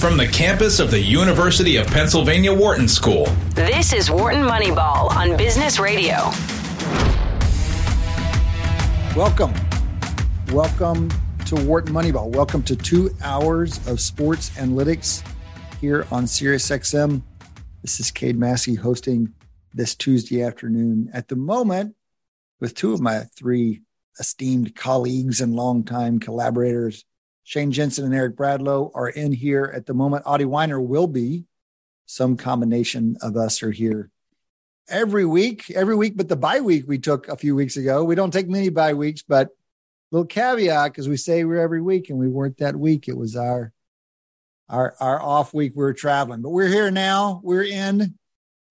from the campus of the University of Pennsylvania Wharton School. This is Wharton Moneyball on Business Radio. Welcome. Welcome to Wharton Moneyball. Welcome to two hours of sports analytics here on SiriusXM. This is Cade Massey hosting this Tuesday afternoon. At the moment, with two of my three esteemed colleagues and longtime collaborators, Shane Jensen and Eric Bradlow are in here at the moment. Adi Wyner will be. Some combination of us are here every week, every week, but the bye week we took a few weeks ago. We don't take many bye weeks, but little caveat because we say we're every week and we weren't that week. It was our our our off week. We were traveling, but we're here now. We're in,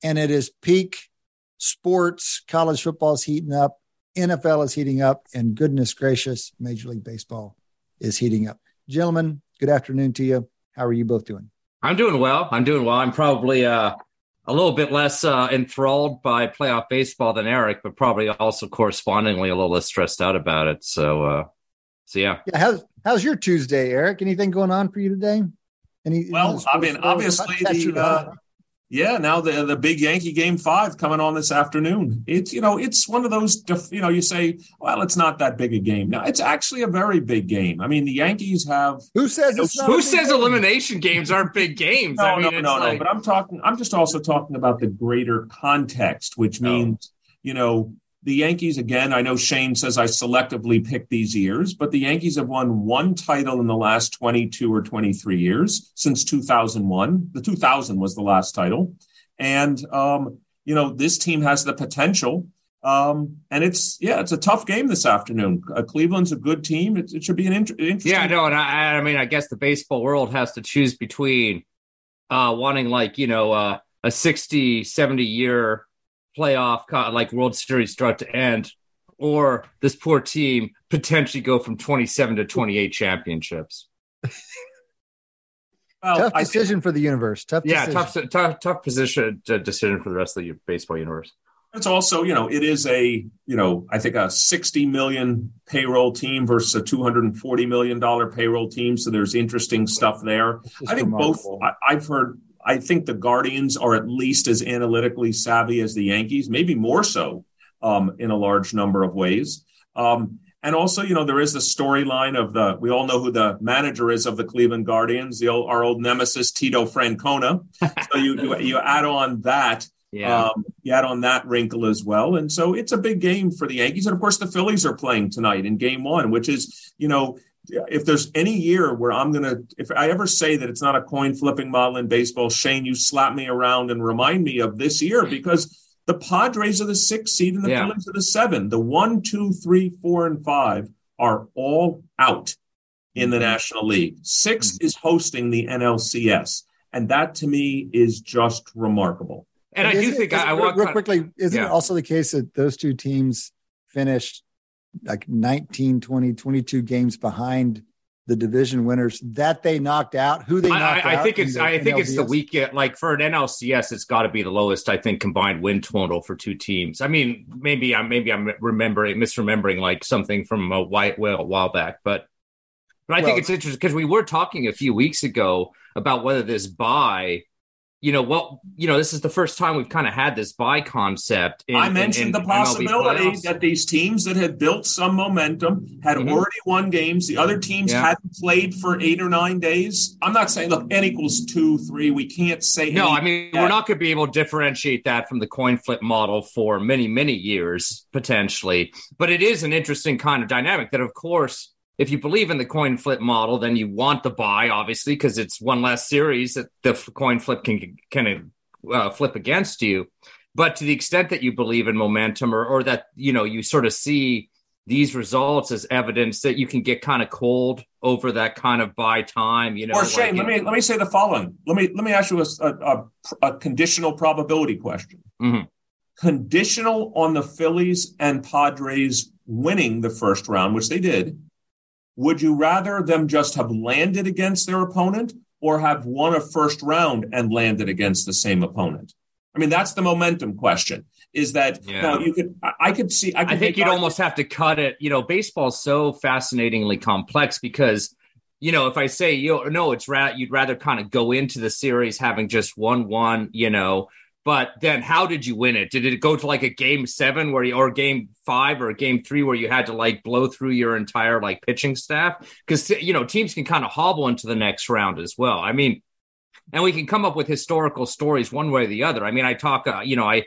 and it is peak sports. College football is heating up. NFL is heating up, and goodness gracious, Major League Baseball is heating up. Gentlemen, good afternoon to you. How are you both doing? I'm doing well. I'm doing well. I'm probably uh, a little bit less uh, enthralled by playoff baseball than Eric, but probably also correspondingly a little less stressed out about it. So, uh, so yeah. Yeah. How's how's your Tuesday, Eric? Anything going on for you today? Any? Well, I mean, obviously the uh, yeah, now the the big Yankee game five coming on this afternoon. It's you know it's one of those you know you say well it's not that big a game. Now it's actually a very big game. I mean the Yankees have who says you know, who says game? elimination games aren't big games? No, I mean, no, no, like... no. But I'm talking. I'm just also talking about the greater context, which means oh. you know the Yankees, again, I know Shane says I selectively pick these years, but the Yankees have won one title in the last 22 or 23 years since 2001. The 2000 was the last title. And, um, you know, this team has the potential. Um, and it's, yeah, it's a tough game this afternoon. Uh, Cleveland's a good team. It, it should be an inter- interesting. Yeah, no, and I, I mean, I guess the baseball world has to choose between uh, wanting like, you know, uh, a 60, 70 year playoff like World Series start to end, or this poor team potentially go from 27 to 28 championships. well, tough decision think, for the universe. Tough, yeah, tough, tough, tough position uh, decision for the rest of the baseball universe. It's also, you know, it is a, you know, I think a 60 million payroll team versus a 240 million dollar payroll team. So there's interesting stuff there. I think remarkable. both. I, I've heard I think the Guardians are at least as analytically savvy as the Yankees, maybe more so um, in a large number of ways. Um, and also, you know, there is the storyline of the, we all know who the manager is of the Cleveland Guardians, the old, our old nemesis, Tito Francona. so you, you, you, add on that. Yeah. Um, you add on that wrinkle as well. And so it's a big game for the Yankees. And of course, the Phillies are playing tonight in game one, which is, you know, if there's any year where I'm going to, if I ever say that it's not a coin flipping model in baseball, Shane, you slap me around and remind me of this year because the Padres are the sixth seed and the yeah. Phillies are the seven. The one, two, three, four, and five are all out in the mm-hmm. National League. 6 mm-hmm. is hosting the NLCS. And that to me is just remarkable. And, and I do think I, I real, real quickly, isn't yeah. it also the case that those two teams finished like 19, 20, 22 games behind the division winners that they knocked out. Who they knocked I, I out? think it's I think it's the weekend. Like for an NLCS, it's got to be the lowest I think combined win total for two teams. I mean, maybe I'm maybe I'm remembering misremembering like something from a white well a while back, but but I well, think it's interesting because we were talking a few weeks ago about whether this bye you know, well, you know, this is the first time we've kind of had this bye concept. In, I mentioned in, in the possibility that these teams that had built some momentum had mm-hmm. already won games. The other teams yeah. hadn't played for eight or nine days. I'm not saying, look, n equals two, three. We can't say. No, I mean, we're not going to be able to differentiate that from the coin flip model for many, many years potentially. But it is an interesting kind of dynamic that, of course, if you believe in the coin flip model, then you want the bye, obviously, because it's one less series that the coin flip can can uh, flip against you. But to the extent that you believe in momentum, or or that you know you sort of see these results as evidence that you can get kind of cold over that kind of bye time, you know. Or Shane, like, let me let me say the following. Let me let me ask you a, a, a conditional probability question. Mm-hmm. Conditional on the Phillies and Padres winning the first round, which they did would you rather them just have landed against their opponent or have won a first round and landed against the same opponent? I mean, that's the momentum question. Is that yeah. now you could I could see I, could I think you'd almost have to cut it. You know, baseball's so fascinatingly complex because you know, if I say you know, no, it's ra- you'd rather kind of go into the series having just won one, you know. But then, how did you win it? Did it go to like a game seven where you, or game five or a game three where you had to like blow through your entire like pitching staff? Because you know teams can kind of hobble into the next round as well. I mean, and we can come up with historical stories one way or the other. I mean, I talk, uh, you know, I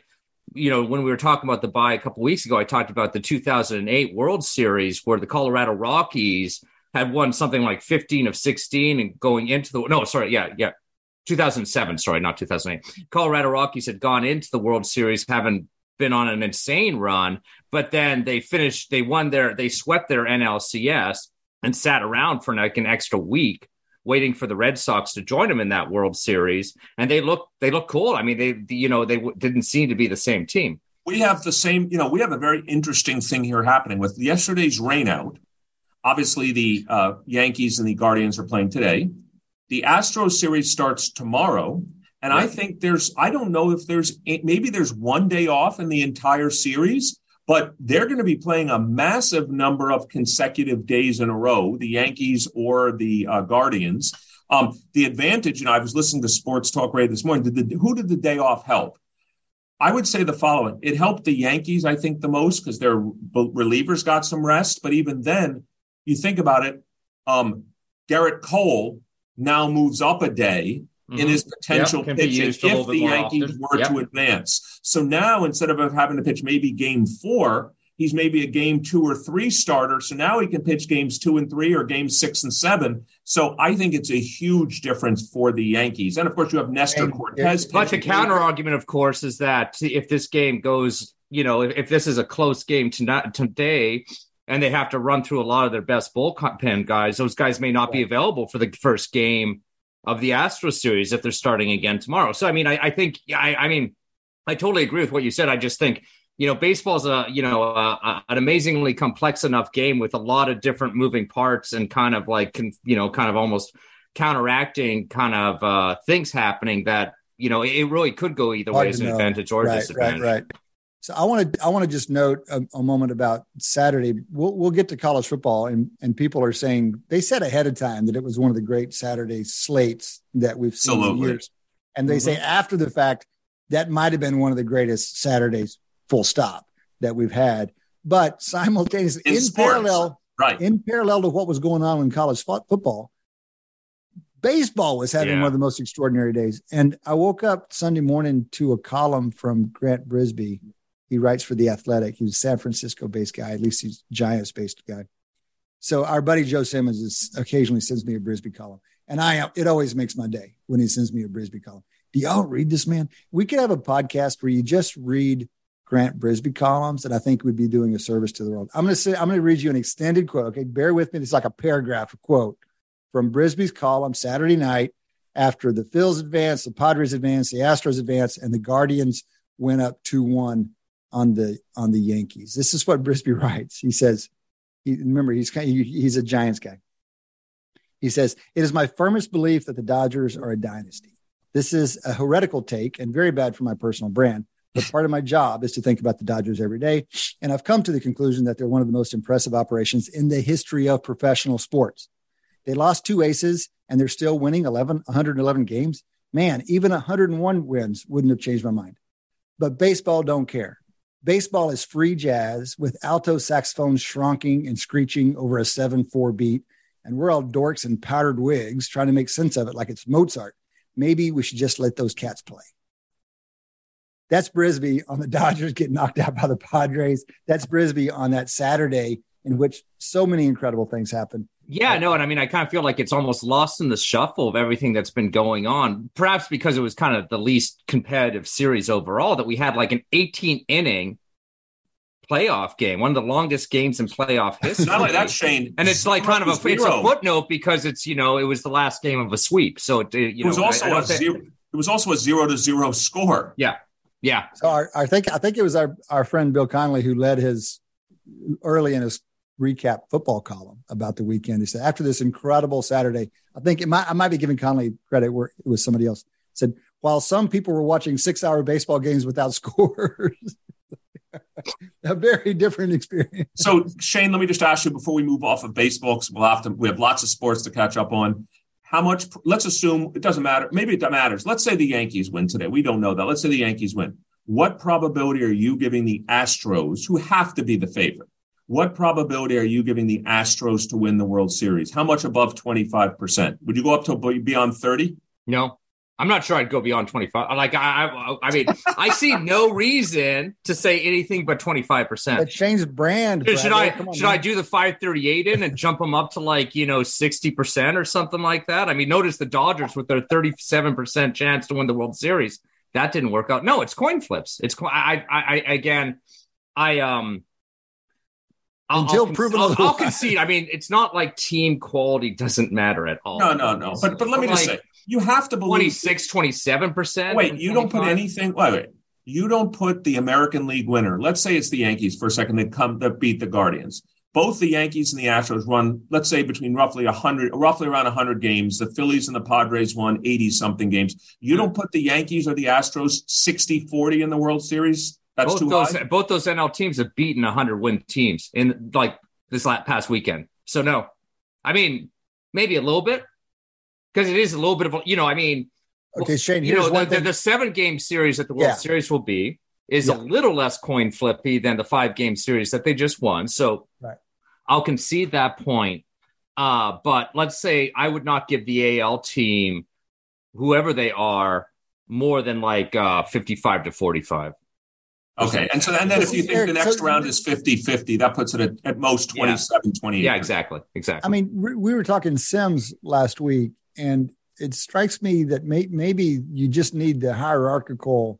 you know, when we were talking about the bye a couple weeks ago, I talked about the 2008 World Series where the Colorado Rockies had won something like 15 of 16 and going into the no, sorry, yeah, yeah, 2007, sorry, not 2008. Colorado Rockies had gone into the World Series having been on an insane run, but then they finished, they won their, they swept their NLCS and sat around for like an extra week waiting for the Red Sox to join them in that World Series, and they look they look cool. I mean, they you know they w- didn't seem to be the same team. We have the same, you know, we have a very interesting thing here happening with yesterday's rainout. Obviously, the uh, Yankees and the Guardians are playing today. The Astros series starts tomorrow. And I think there's, I don't know if there's, maybe there's one day off in the entire series, but they're going to be playing a massive number of consecutive days in a row, the Yankees or the uh, Guardians. Um, the advantage, and I was listening to Sports Talk Radio this morning, did the, who did the day off help? I would say the following. It helped the Yankees, I think, the most because their relievers got some rest. But even then, you think about it, um, Gerrit Cole now moves up a day mm-hmm. in his potential yep, pitching if the Yankees often. were yep. to advance. So now instead of having to pitch maybe game four, he's maybe a game two or three starter. So now he can pitch games two and three or games six and seven. So I think it's a huge difference for the Yankees. And of course, you have Nestor Cortes. But the counter argument, of course, is that if this game goes, you know, if, if this is a close game tonight, today, and they have to run through a lot of their best bullpen guys, those guys may not be available for the first game of the Astro series if they're starting again tomorrow. So, I mean, I, I think, I, I mean, I totally agree with what you said. I just think you know, baseball's a you know a, a, an amazingly complex enough game with a lot of different moving parts and kind of like you know, kind of almost counteracting kind of uh, things happening that you know it really could go either way as an advantage or right, disadvantage. Right, right. So I want to I want to just note a, a, moment about Saturday. We'll we'll get to college football, and and people are saying they said ahead of time that it was one of the great Saturday slates that we've seen Absolutely. in years, and they mm-hmm. say after the fact that might have been one of the greatest Saturdays full stop that we've had. But simultaneously, in, in parallel, right, in parallel to what was going on in college fo- football, baseball was having yeah. one of the most extraordinary days. And I woke up Sunday morning to a column from Grant Brisbee. He writes for the Athletic. He's a San Francisco-based guy. At least he's Giants-based guy. So our buddy Joe Simmons is occasionally sends me a Brisbee column, and I it always makes my day when he sends me a Brisbee column. Do y'all read this man? We could have a podcast where you just read Grant Brisbee columns that I think would be doing a service to the world. I'm going to say, I'm to read you an extended quote. Okay. Bear with me. It's like a paragraph, a quote from Brisbee's column Saturday night after the Phils advanced, the Padres advanced, the Astros advanced, and the Guardians went up 2 1 on the on the Yankees. This is what Brisbee writes. He says, he, remember, he's kind of, he's a Giants guy. He says, It is my firmest belief that the Dodgers are a dynasty. This is a heretical take and very bad for my personal brand. But part of my job is to think about the Dodgers every day. And I've come to the conclusion that they're one of the most impressive operations in the history of professional sports. They lost two aces and they're still winning 11, 111 games. Man, even 101 wins wouldn't have changed my mind. But baseball don't care. Baseball is free jazz with alto saxophones shronking and screeching over a 7 4 beat. And we're all dorks in powdered wigs trying to make sense of it like it's Mozart. Maybe we should just let those cats play. That's Brisbee on the Dodgers getting knocked out by the Padres. That's Brisbee on that Saturday in which so many incredible things happen. Yeah, no, and I mean, I kind of feel like it's almost lost in the shuffle of everything that's been going on. Perhaps because it was kind of the least competitive series overall that we had like an 18 inning playoff game, one of the longest games in playoff history. Not like that, Shane. And it's like kind of a it's a footnote because it's you know it was the last game of a sweep, so it, you it was also I, I a zero. It was also a zero to zero score. Yeah, yeah. So our, I think I think it was our our friend Bill Connelly who led his early in his recap football column about the weekend. He said after this incredible Saturday, I think it might I might be giving Connelly credit where it was somebody else. Said while some people were watching six hour baseball games without scores. a very different experience. So, Shane, let me just ask you before we move off of baseball, because we'll have to, we have lots of sports to catch up on. How much, let's assume it doesn't matter. Maybe it matters. Let's say the Yankees win today. We don't know that. Let's say the Yankees win. What probability are you giving the Astros, who have to be the favorite? What probability are you giving the Astros to win the World Series? How much above 25%? Would you go up to beyond 30? No. I'm not sure I'd go beyond 25. Like I, I, I mean, I see no reason to say anything but 25. percent Shane's brand. Should I on, should man. I do the 538 in and jump them up to like you know 60 percent or something like that? I mean, notice the Dodgers with their 37 percent chance to win the World Series. That didn't work out. No, it's coin flips. It's I, I, I again, I um. I'll, Until I'll, proven I'll, I'll concede. I mean, it's not like team quality doesn't matter at all. No, no, no. But but let me just say you have to believe 26, 27%. Wait, you 25? don't put anything. Wait, wait. You don't put the American League winner. Let's say it's the Yankees for a second. They come that beat the Guardians. Both the Yankees and the Astros run, let's say, between roughly hundred, roughly around hundred games. The Phillies and the Padres won eighty something games. You hmm. don't put the Yankees or the Astros 60-40 in the World Series. That's both too those, high. Both those NL teams have beaten hundred win teams in like this last past weekend. So no, I mean maybe a little bit, because it is a little bit of a, you know, I mean, okay, Shane, you know, the, the, the, seven game series that the World yeah. Series will be is yeah. a little less coin flippy than the five game series that they just won. So right. I'll concede that point. Uh, but let's say I would not give the AL team, whoever they are, more than like uh, 55 to 45. Okay. And so and then if you think the next round is 50 50, that puts it at, at most 27 yeah. 28. Yeah, exactly. Exactly. I mean, we were talking Sims last week, and it strikes me that may, maybe you just need the hierarchical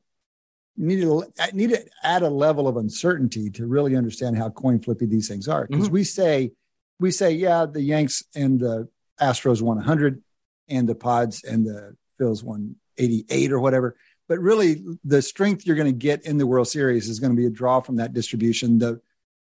you need to need to add a level of uncertainty to really understand how coin flippy these things are because mm-hmm. we say we say yeah the yanks and the astros won 100 and the pads and the phils won 88 or whatever but really the strength you're going to get in the world series is going to be a draw from that distribution the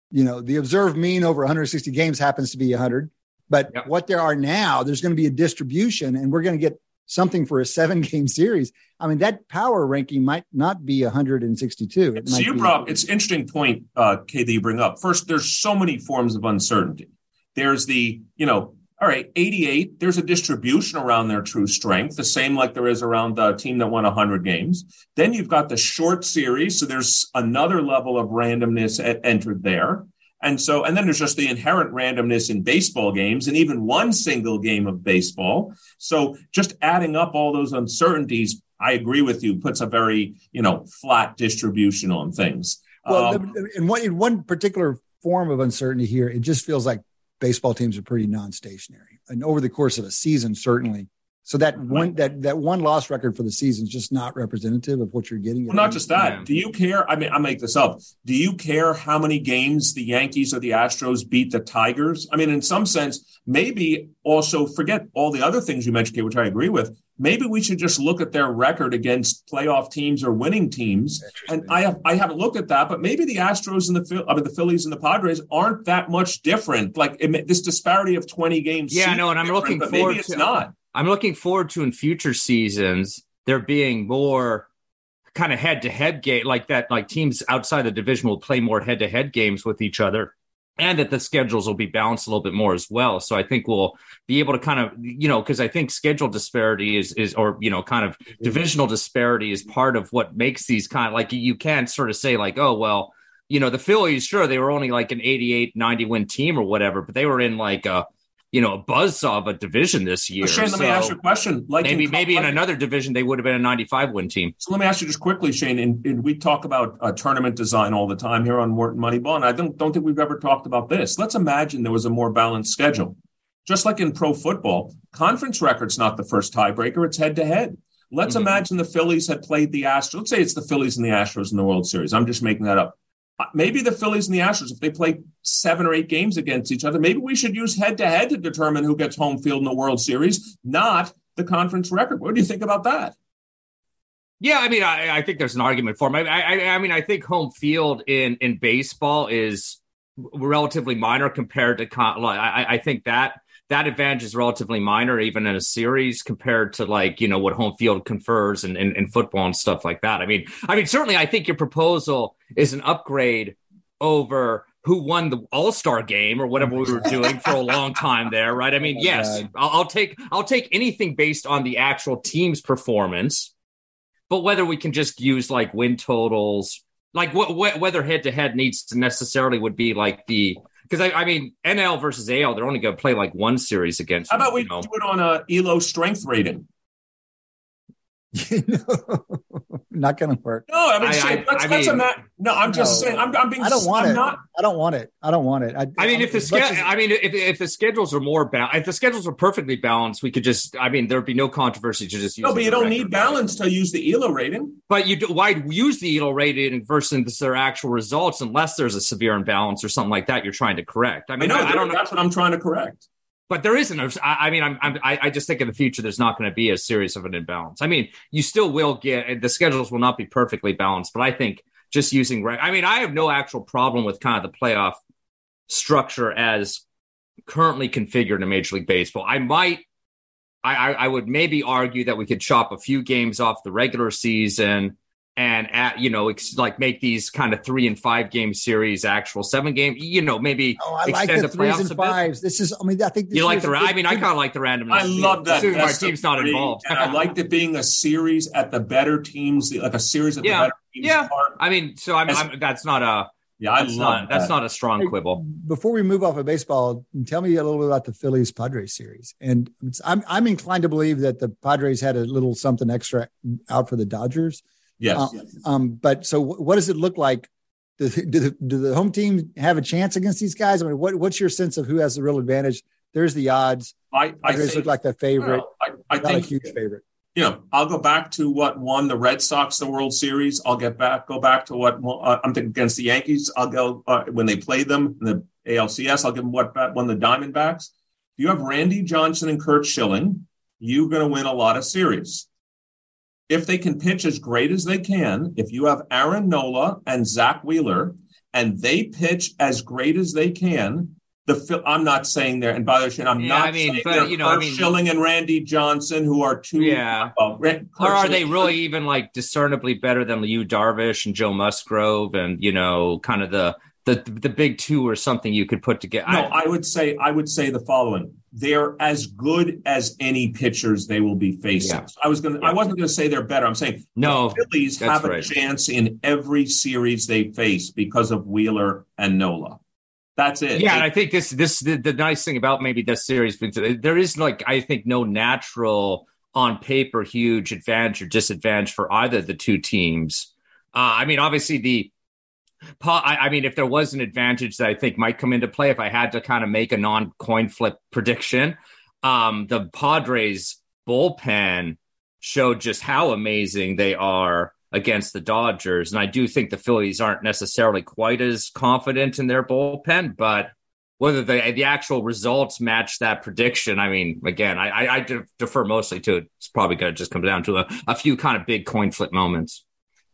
you know the observed mean over 160 games happens to be 100 but yep. what there are now, there's going to be a distribution, and we're going to get something for a seven game series. I mean, that power ranking might not be 162. It so you be- brought it's interesting point, uh, Kay, that you bring up. First, there's so many forms of uncertainty. There's the, you know, all right, 88, there's a distribution around their true strength, the same like there is around the team that won 100 games. Then you've got the short series. So there's another level of randomness at, entered there. And so, and then there's just the inherent randomness in baseball games and even one single game of baseball. So just adding up all those uncertainties, I agree with you, puts a very, you know, flat distribution on things. Well, um, in, one, in one particular form of uncertainty here, it just feels like baseball teams are pretty non-stationary. And over the course of a season, certainly, so that one that that one loss record for the season is just not representative of what you're getting. Well, not just that. Do you care? I mean, I make this up. Do you care how many games the Yankees or the Astros beat the Tigers? I mean, in some sense, maybe also forget all the other things you mentioned, which I agree with. Maybe we should just look at their record against playoff teams or winning teams. And I have I haven't looked at that, but maybe the Astros and the I mean the Phillies and the Padres aren't that much different. Like it, this disparity of twenty games. Yeah, no, and I'm looking forward. Maybe it's to, not. I'm looking forward to in future seasons there being more kind of head to head game like that, like teams outside the division will play more head to head games with each other. And that the schedules will be balanced a little bit more as well. So I think we'll be able to kind of, you know, because I think schedule disparity is is or you know, kind of mm-hmm. divisional disparity is part of what makes these kind of like you can't sort of say like, oh well, you know, the Phillies, sure, they were only like an 88, 90 win team or whatever, but they were in like a you know, a buzzsaw of a division this year. Well, Shane, let me ask you a question. Like maybe in, maybe like, in another division they would have been a 95 win team. So let me ask you just quickly, Shane. And, and we talk about uh, tournament design all the time here on Wharton Moneyball, and I don't don't think we've ever talked about this. Let's imagine there was a more balanced schedule, just like in pro football. Conference record's not the first tiebreaker; it's head to head. Let's mm-hmm. imagine the Phillies had played the Astros. Let's say it's the Phillies and the Astros in the World Series. I'm just making that up. Uh, maybe the Phillies and the Astros, if they play seven or eight games against each other, maybe we should use head to head to determine who gets home field in the World Series, not the conference record. What do you think about that? Yeah, I mean, I, I think there's an argument for him. I, I, I mean, I think home field in in baseball is relatively minor compared to. con- I, I think that that advantage is relatively minor, even in a series, compared to like you know what home field confers and in, in, in, football and stuff like that. I mean, I mean, certainly, I think your proposal is an upgrade over who won the All Star game or whatever we were doing for a long time there, right? I mean, oh yes, I'll, I'll take I'll take anything based on the actual team's performance, but whether we can just use like win totals, like wh- wh- whether head to head needs to necessarily would be like the because I, I, mean NL versus AL, they're only going to play like one series against. How about we know? do it on a Elo strength rating? not going to work. No, I mean, I, I, that's, I that's mean, a no. I'm just no, saying. I'm, I'm being. I don't want I'm it. Not, I don't want it. I don't want it. I, I mean, if the ske- as, I mean, if, if the schedules are more balanced, if the schedules are perfectly balanced, we could just. I mean, there'd be no controversy to just use. No, but you don't need balance to use the ELO rating. But you do, why use the ELO rating versus their actual results unless there's a severe imbalance or something like that you're trying to correct. I mean, I, know, I don't know. That's what I'm trying to correct but there isn't. I mean, I'm, I'm, I just think in the future there's not going to be a series of an imbalance. I mean, you still will get the schedules will not be perfectly balanced, but I think just using. I mean, I have no actual problem with kind of the playoff structure as currently configured in Major League Baseball. I might, I, I would maybe argue that we could chop a few games off the regular season and at you know ex- like make these kind of three and five game series actual seven game you know maybe oh I like the, the threes and fives. This is I mean I think you like the I mean I kind of like the randomness. I love that. Assuming my team's not involved. and I liked it being a series at the better teams like a series at yeah. the better teams yeah. part. I mean so I'm, I'm, that's not a yeah I love not, that. that's not a strong hey, quibble. before we move off of baseball tell me a little bit about the Phillies Padres series. And I'm I'm inclined to believe that the Padres had a little something extra out for the Dodgers Yes. Um, um, but so, what does it look like? Do, do, the, do the home team have a chance against these guys? I mean, what, what's your sense of who has the real advantage? There's the odds. I, I think, look like the favorite. I, I Not think a huge favorite. You know, I'll go back to what won the Red Sox the World Series. I'll get back, go back to what uh, I'm thinking against the Yankees. I'll go uh, when they played them in the ALCS. I'll give them what won the Diamondbacks. If you have Randy Johnson and Curt Schilling, you're going to win a lot of series if they can pitch as great as they can, if you have Aaron Nola and Zack Wheeler, and they pitch as great as they can, the I'm not saying there, and by the way, I'm yeah, not I mean, saying but, you know, I mean, Schilling and Randy Johnson, who are two. Yeah. Uh, or are they really even like discernibly better than Yu Darvish and Joe Musgrove, and you know, kind of the the the big two or something you could put together? No, I, I would say I would say the following: they're as good as any pitchers they will be facing. Yeah. I was yeah. I wasn't going to say they're better. I'm saying no. The Phillies have a right. chance in every series they face because of Wheeler and Nola. That's it. Yeah, and I think this this the, the nice thing about maybe this series because there is like I think no natural on paper huge advantage or disadvantage for either the two teams. Uh, I mean, obviously the I, I, mean, if there was an advantage that I think might come into play, if I had to kind of make a non coin flip prediction, um, the Padres bullpen showed just how amazing they are against the Dodgers. And I do think the Phillies aren't necessarily quite as confident in their bullpen, but whether the the actual results match that prediction, I mean, again, I, I, I defer mostly to it. It's probably going to just come down to a, a few kind of big coin flip moments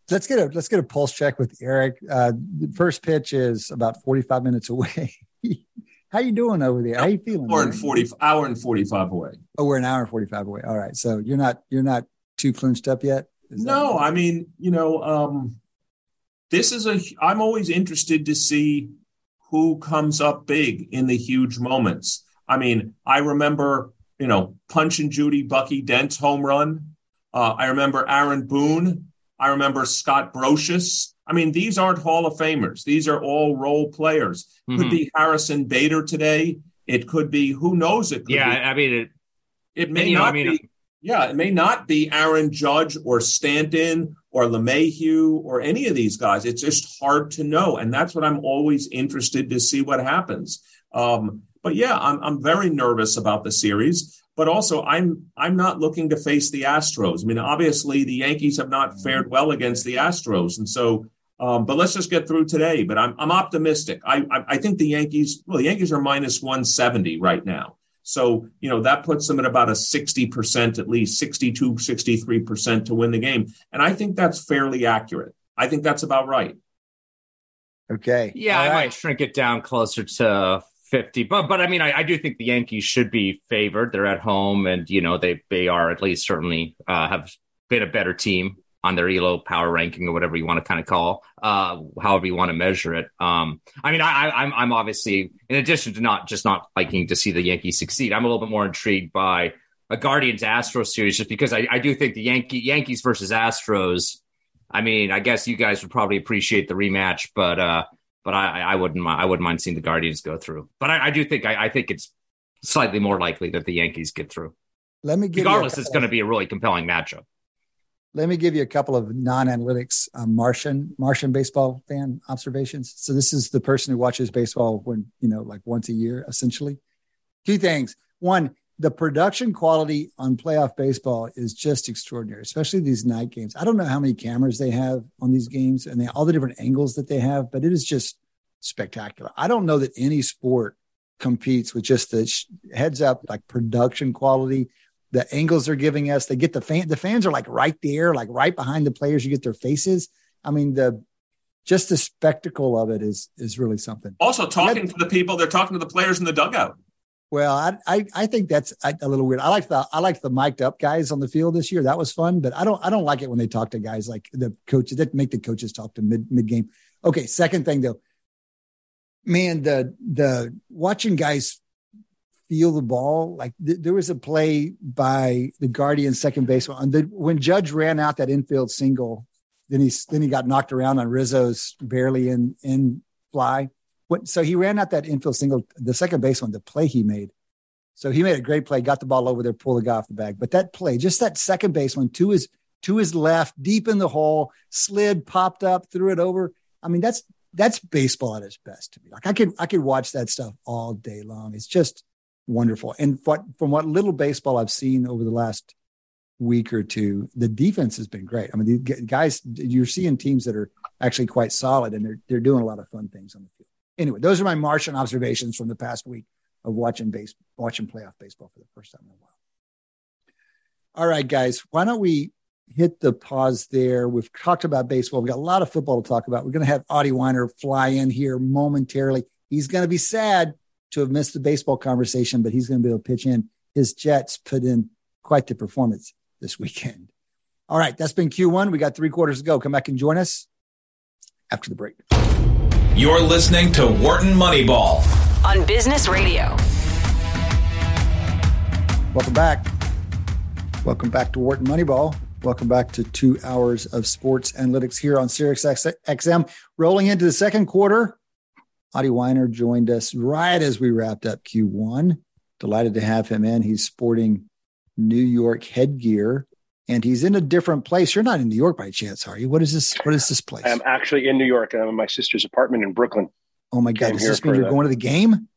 let's get a let's get a pulse check with Eric. Uh, the first pitch is about forty five minutes away. How you doing over there? How you feeling? Hour and forty hour and forty five away. Oh, we're an hour and forty five away. All right, so you're not you're not too clinched up yet. Is no, I mean you know um, this is a. I'm always interested to see who comes up big in the huge moments. I mean, I remember you know Punch and Judy Bucky Dent's home run. Uh, I remember Aaron Boone I remember Scott Brosius. I mean, these aren't Hall of Famers. These are all role players. Mm-hmm. Could be Harrison Bader today. It could be who knows. It. yeah, be. I mean, it, it may not I mean, be. Yeah, it may not be Aaron Judge or Stanton or LeMahieu or any of these guys. It's just hard to know, and that's what I'm always interested to see what happens. Um, but yeah, I'm I'm very nervous about the series but also I'm I'm not looking to face the Astros. I mean, obviously the Yankees have not fared well against the Astros, and so. Um, but let's just get through today. But I'm I'm optimistic. I, I I think the Yankees. Well, the Yankees are minus 170 right now. So, you know, that puts them at about a 60%, at least 62, 63% to win the game. And I think that's fairly accurate. I think that's about right. Okay. Yeah, All I right. might shrink it down closer to 50 but but i mean I, I, do think the yankees should be favored. They're at home and you know they they are at least certainly uh, have been a better team on their elo power ranking or whatever you want to kind of call uh however you want to measure it. Um i mean i, I i'm i'm obviously in addition to not just not liking to see the yankees succeed i'm a little bit more intrigued by a guardians astros series just because i, I do think the yankee yankees versus astros i mean i guess you guys would probably appreciate the rematch but uh but I, I wouldn't I wouldn't mind seeing the Guardians go through. But I, I do think I, I, think it's slightly more likely that the Yankees get through. Let me give regardless, it's going to be a really compelling matchup. Let me give you a couple of non-analytics um, Martian Martian baseball fan observations. So this is the person who watches baseball when you know like once a year, essentially. Two things. One, the production quality on playoff baseball is just extraordinary, especially these night games. I don't know how many cameras they have on these games and they, all the different angles that they have, but it is just spectacular. I don't know that any sport competes with just the heads up like production quality. The angles they're giving us, they get the fan. The fans are like right there, like right behind the players. You get their faces. I mean, the just the spectacle of it is is really something. Also, talking to the people, they're talking to the players in the dugout. Well, I, I, I think that's a little weird. I like the I like the mic'd up guys on the field this year. That was fun, but I don't I don't like it when they talk to guys like the coaches that make the coaches talk to mid mid game. Okay, second thing though, man, the the watching guys feel the ball like th- there was a play by the Guardian second baseman the, when Judge ran out that infield single, then he then he got knocked around on Rizzo's barely in in fly so he ran out that infield single, the second base one, the play he made. So he made a great play, got the ball over there, pulled the guy off the bag. But that play, just that second baseman to his to his left, deep in the hole, slid, popped up, threw it over. I mean, that's that's baseball at its best to me. Like I could I could watch that stuff all day long. It's just wonderful. And what, from what little baseball I've seen over the last week or two, the defense has been great. I mean, the guys, you're seeing teams that are actually quite solid, and they're they're doing a lot of fun things on the anyway, those are my Martian observations from the past week of watching base, watching playoff baseball for the first time in a while. All right, guys, why don't we hit the pause there? We've talked about baseball. We've got a lot of football to talk about. We're going to have Adi Wyner fly in here momentarily. He's going to be sad to have missed the baseball conversation, but he's going to be able to pitch in. His Jets put in quite the performance this weekend. All right, that's been Q1. We got three quarters to go. Come back and join us after the break. You're listening to Wharton Moneyball on Business Radio. Welcome back. Welcome back to Wharton Moneyball. Welcome back to two hours of sports analytics here on Sirius XM. Rolling into the second quarter, Adi Wyner joined us right as we wrapped up Q1. Delighted to have him in. He's sporting New York headgear and he's in a different place. You're not in New York by chance, are you? What is this? What is this place? I'm actually in New York. And I'm in my sister's apartment in Brooklyn. Oh my God! Does this mean you're the, going to the game?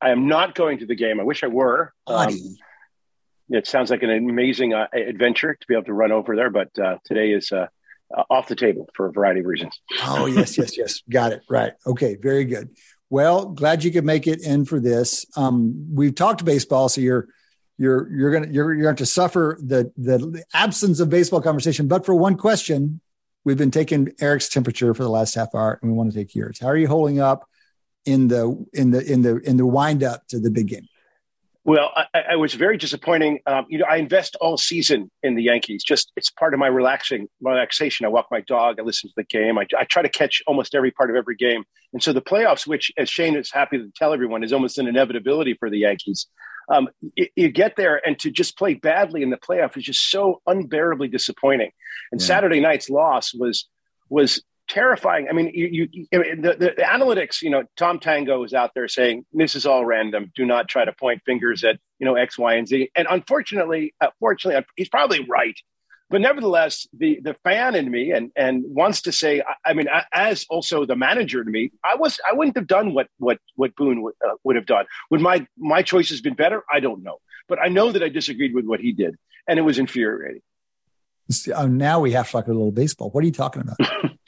I am not going to the game. I wish I were. Um, it sounds like an amazing uh, adventure to be able to run over there, but uh, today is uh, off the table for a variety of reasons. oh yes, yes, yes. Got it. Right. Okay. Very good. Well, glad you could make it in for this. Um, we've talked baseball, so you're you're you're gonna you're you're going to suffer the the absence of baseball conversation. But for one question, we've been taking Eric's temperature for the last half hour, and we want to take yours. How are you holding up in the in the in the in the wind up to the big game? Well, I, I was very disappointing. Um, you know, I invest all season in the Yankees. Just it's part of my relaxing relaxation. I walk my dog. I listen to the game. I, I try to catch almost every part of every game. And so the playoffs, which as Shane is happy to tell everyone, is almost an inevitability for the Yankees um, you, you, get there and to just play badly in the playoff is just so unbearably disappointing. And yeah. Saturday night's loss was was terrifying. I mean, you, you the, the, analytics. You know, Tom Tango is out there saying this is all random. Do not try to point fingers at you know X, Y, and Z. And unfortunately, uh, fortunately, he's probably right but nevertheless, the the fan in me and and wants to say, I, I mean, as also the manager to me, I was I wouldn't have done what what what Boone would, uh, would have done. Would my my choices been better? I don't know, but I know that I disagreed with what he did, and it was infuriating. Uh, now we have to talk a little baseball. What are you talking about?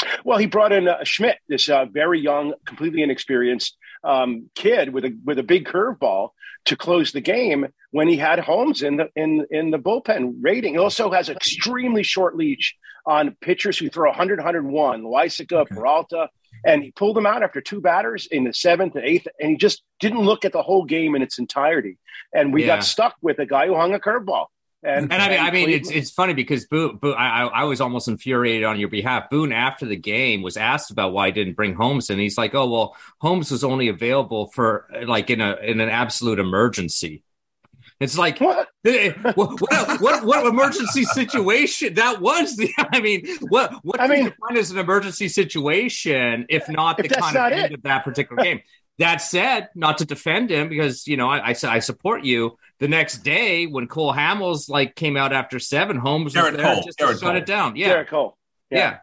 well, he brought in uh, Schmidt, this uh, very young, completely inexperienced um, kid with a with a big curveball to close the game when he had Holmes in the in in the bullpen rating. He also has extremely short leash on pitchers who throw 100, 101, Loaisiga, okay. Peralta. and he pulled them out after two batters in the seventh and eighth, and he just didn't look at the whole game in its entirety. And we yeah. got stuck with a guy who hung a curveball. And, and I mean, I mean, it's it's funny because Boone, Boone I, I was almost infuriated on your behalf. Boone, after the game, was asked about why he didn't bring Holmes, and he's like, "Oh, well, Holmes was only available for like in a in an absolute emergency." It's like what eh, eh, what, what, what emergency situation that was? The I mean, what what I mean, define as an emergency situation if not if the kind of end of that particular game? That said, not to defend him because you know I, I, I support you. The next day when Cole Hamels like came out after seven, Holmes was there Cole. just to shut it down. Yeah, Gerrit Cole. Yeah. yeah.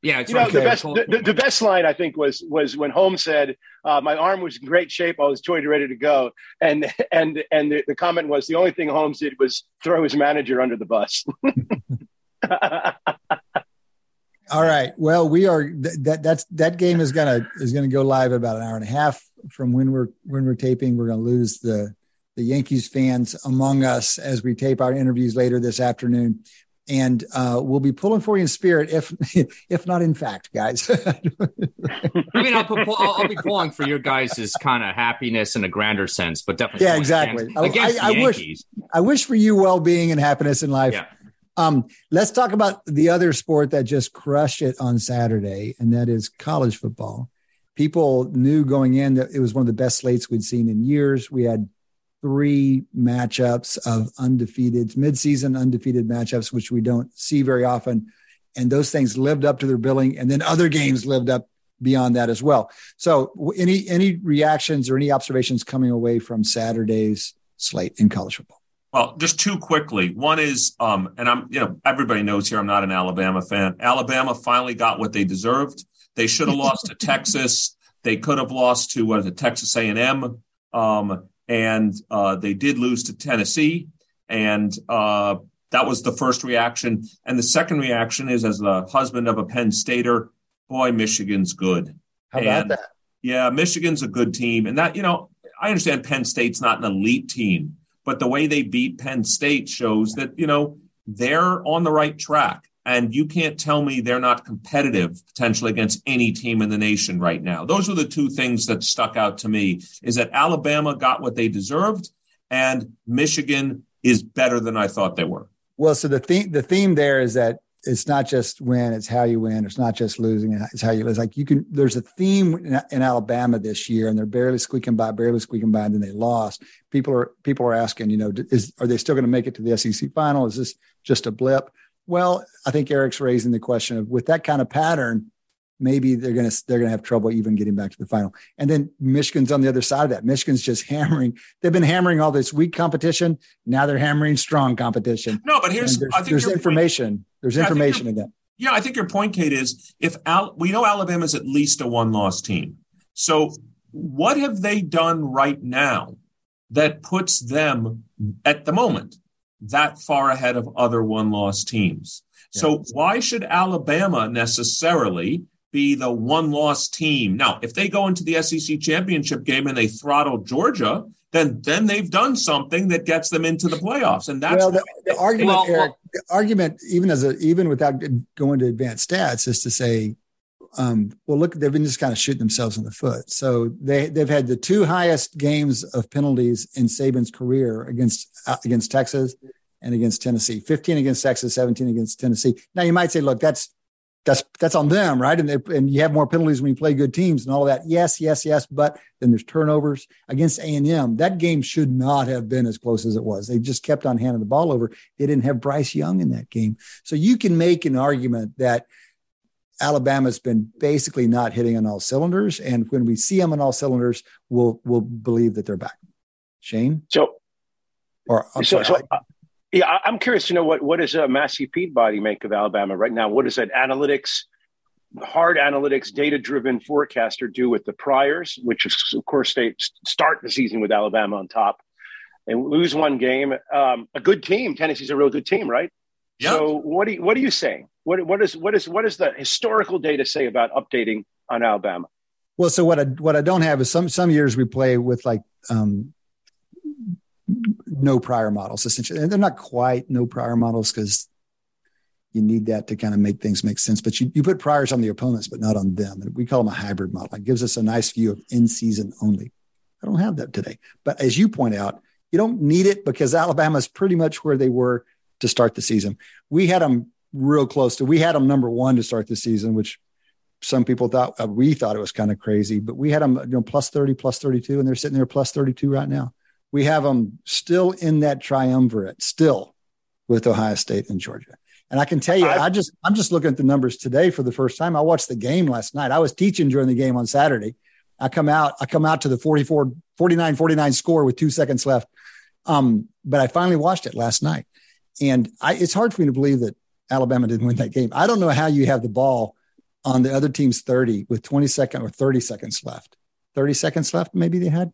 Yeah, you know the best the, the, best line I think was was when Holmes said, uh, "My arm was in great shape. I was joined ready to go," and and and the, the, comment was the only thing Holmes did was throw his manager under the bus. All right. Well, we are that that's that game is gonna is gonna go live about an hour and a half from when we're when we're taping. We're gonna lose the the Yankees fans among us as we tape our interviews later this afternoon. And uh, we'll be pulling for you in spirit, if if not in fact, guys. I mean, I'll, I'll, I'll, be pulling for your guys' kind of happiness in a grander sense, but definitely, yeah, exactly. Against, against I, I wish I wish for you well being and happiness in life. Yeah. Um, let's talk about the other sport that just crushed it on Saturday, and that is college football. People knew going in that it was one of the best slates we'd seen in years. We had three matchups of undefeated, midseason undefeated matchups, which we don't see very often. And those things lived up to their billing, and then other games lived up beyond that as well. So, any any reactions or any observations coming away from Saturday's slate in college football? Well, just two quickly. One is, um, and I'm, you know, everybody knows here I'm not an Alabama fan. Alabama finally got what they deserved. They should have lost to Texas. They could have lost to what is it, Texas A&M, um, and uh, they did lose to Tennessee. And uh, that was the first reaction. And the second reaction is, as the husband of a Penn Stater, boy, Michigan's good. How about and, that? Yeah, Michigan's a good team, and that you know, I understand Penn State's not an elite team but the way they beat Penn State shows that, you know, they're on the right track. And you can't tell me they're not competitive potentially against any team in the nation right now. Those were the two things that stuck out to me is that Alabama got what they deserved and Michigan is better than I thought they were. Well, so the theme the theme there is that it's not just win, it's how you win. It's not just losing, it's how you lose. Like you can, there's a theme in, in, Alabama this year, and they're barely squeaking by, barely squeaking by, and then they lost. People are people are asking, you know, is are they still going to make it to the SEC final? Is this just a blip? Well, I think Eric's raising the question of with that kind of pattern, maybe they're going to they're going to have trouble even getting back to the final. And then Michigan's on the other side of that. Michigan's just hammering. They've been hammering all this weak competition. Now they're hammering strong competition. No, but here's there's, there's information. Point, there's yeah, information in that. Yeah, I think your point, Cade, is if Al, we know Alabama's at least a one-loss team. So what have they done right now that puts them at the moment that far ahead of other one-loss teams? Yeah. So why should Alabama necessarily be the one loss team. Now, if they go into the SEC championship game and they throttle Georgia, then then they've done something that gets them into the playoffs. And that's well, the, the argument, well, Eric, the argument, even as a even without going to advanced stats, is to say, um, well, look, they've been just kind of shooting themselves in the foot. So they they've had the two highest games of penalties in Saban's career against uh, against Texas and against Tennessee. 15 against Texas, 17 against Tennessee. Now you might say, look, that's that's that's on them, right? And they, and you have more penalties when you play good teams and all that. Yes, yes, yes. But then there's turnovers against A and M. That game should not have been as close as it was. They just kept on handing the ball over. They didn't have Bryce Young in that game, so you can make an argument that Alabama's been basically not hitting on all cylinders. And when we see them on all cylinders, we'll we'll believe that they're back. Shane. So, or I'm so, sorry, so yeah, I'm curious to know what what does uh, Massey Peabody make of Alabama right now? What does that analytics, hard analytics, data driven forecaster do with the priors, which is, of course they start the season with Alabama on top and lose one game. Um, a good team, Tennessee's a real good team, right? Yep. So what do you, what are you saying? What what is what is what does the historical data say about updating on Alabama? Well, so what I what I don't have is some some years we play with like um, no prior models essentially and they're not quite no prior models because you need that to kind of make things make sense. But you, you put priors on the opponents, but not on them. And we call them a hybrid model. It gives us a nice view of in season only. I don't have that today. But as you point out, you don't need it because Alabama's pretty much where they were to start the season. We had them real close to, we had them number one to start the season, which some people thought, uh, we thought it was kind of crazy, but we had them, you know, plus 30, plus 32, and they're sitting there plus 32 right now. We have them still in that triumvirate, still with Ohio State and Georgia. And I can tell you, I, I just I'm just looking at the numbers today for the first time. I watched the game last night. I was teaching during the game on Saturday. I come out, I come out to the 44, 49, 49 score with two seconds left. Um, but I finally watched it last night. And I, it's hard for me to believe that Alabama didn't win that game. I don't know how you have the ball on the other team's 30 with 20 seconds or 30 seconds left. 30 seconds left, maybe they had.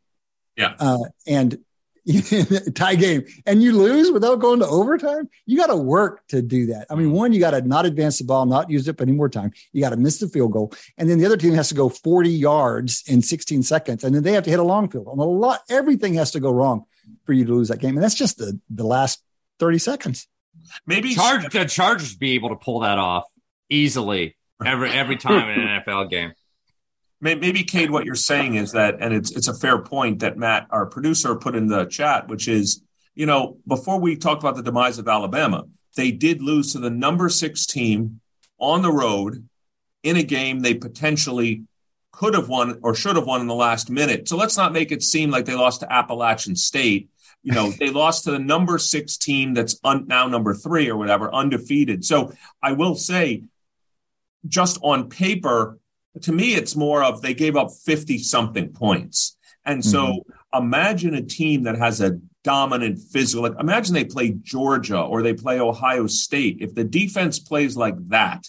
Yeah. Uh, and tie game and you lose without going to overtime, you got to work to do that. I mean, one, you got to not advance the ball, not use it any more time. You got to miss the field goal. And then the other team has to go 40 yards in 16 seconds. And then they have to hit a long field. And a lot, everything has to go wrong for you to lose that game. And that's just the, the last 30 seconds. Maybe Charge, the Chargers be able to pull that off easily every, every time in an NFL game maybe Cade, what you're saying is that, and it's it's a fair point that Matt, our producer, put in the chat, which is, you know, before we talked about the demise of Alabama, they did lose to the number six team on the road in a game they potentially could have won or should have won in the last minute. So let's not make it seem like they lost to Appalachian State. You know, they lost to the number six team that's un, now number three or whatever, undefeated. So I will say, just on paper, to me, it's more of they gave up 50 something points. And so mm-hmm. imagine a team that has a dominant physical, like imagine they play Georgia or they play Ohio State. If the defense plays like that,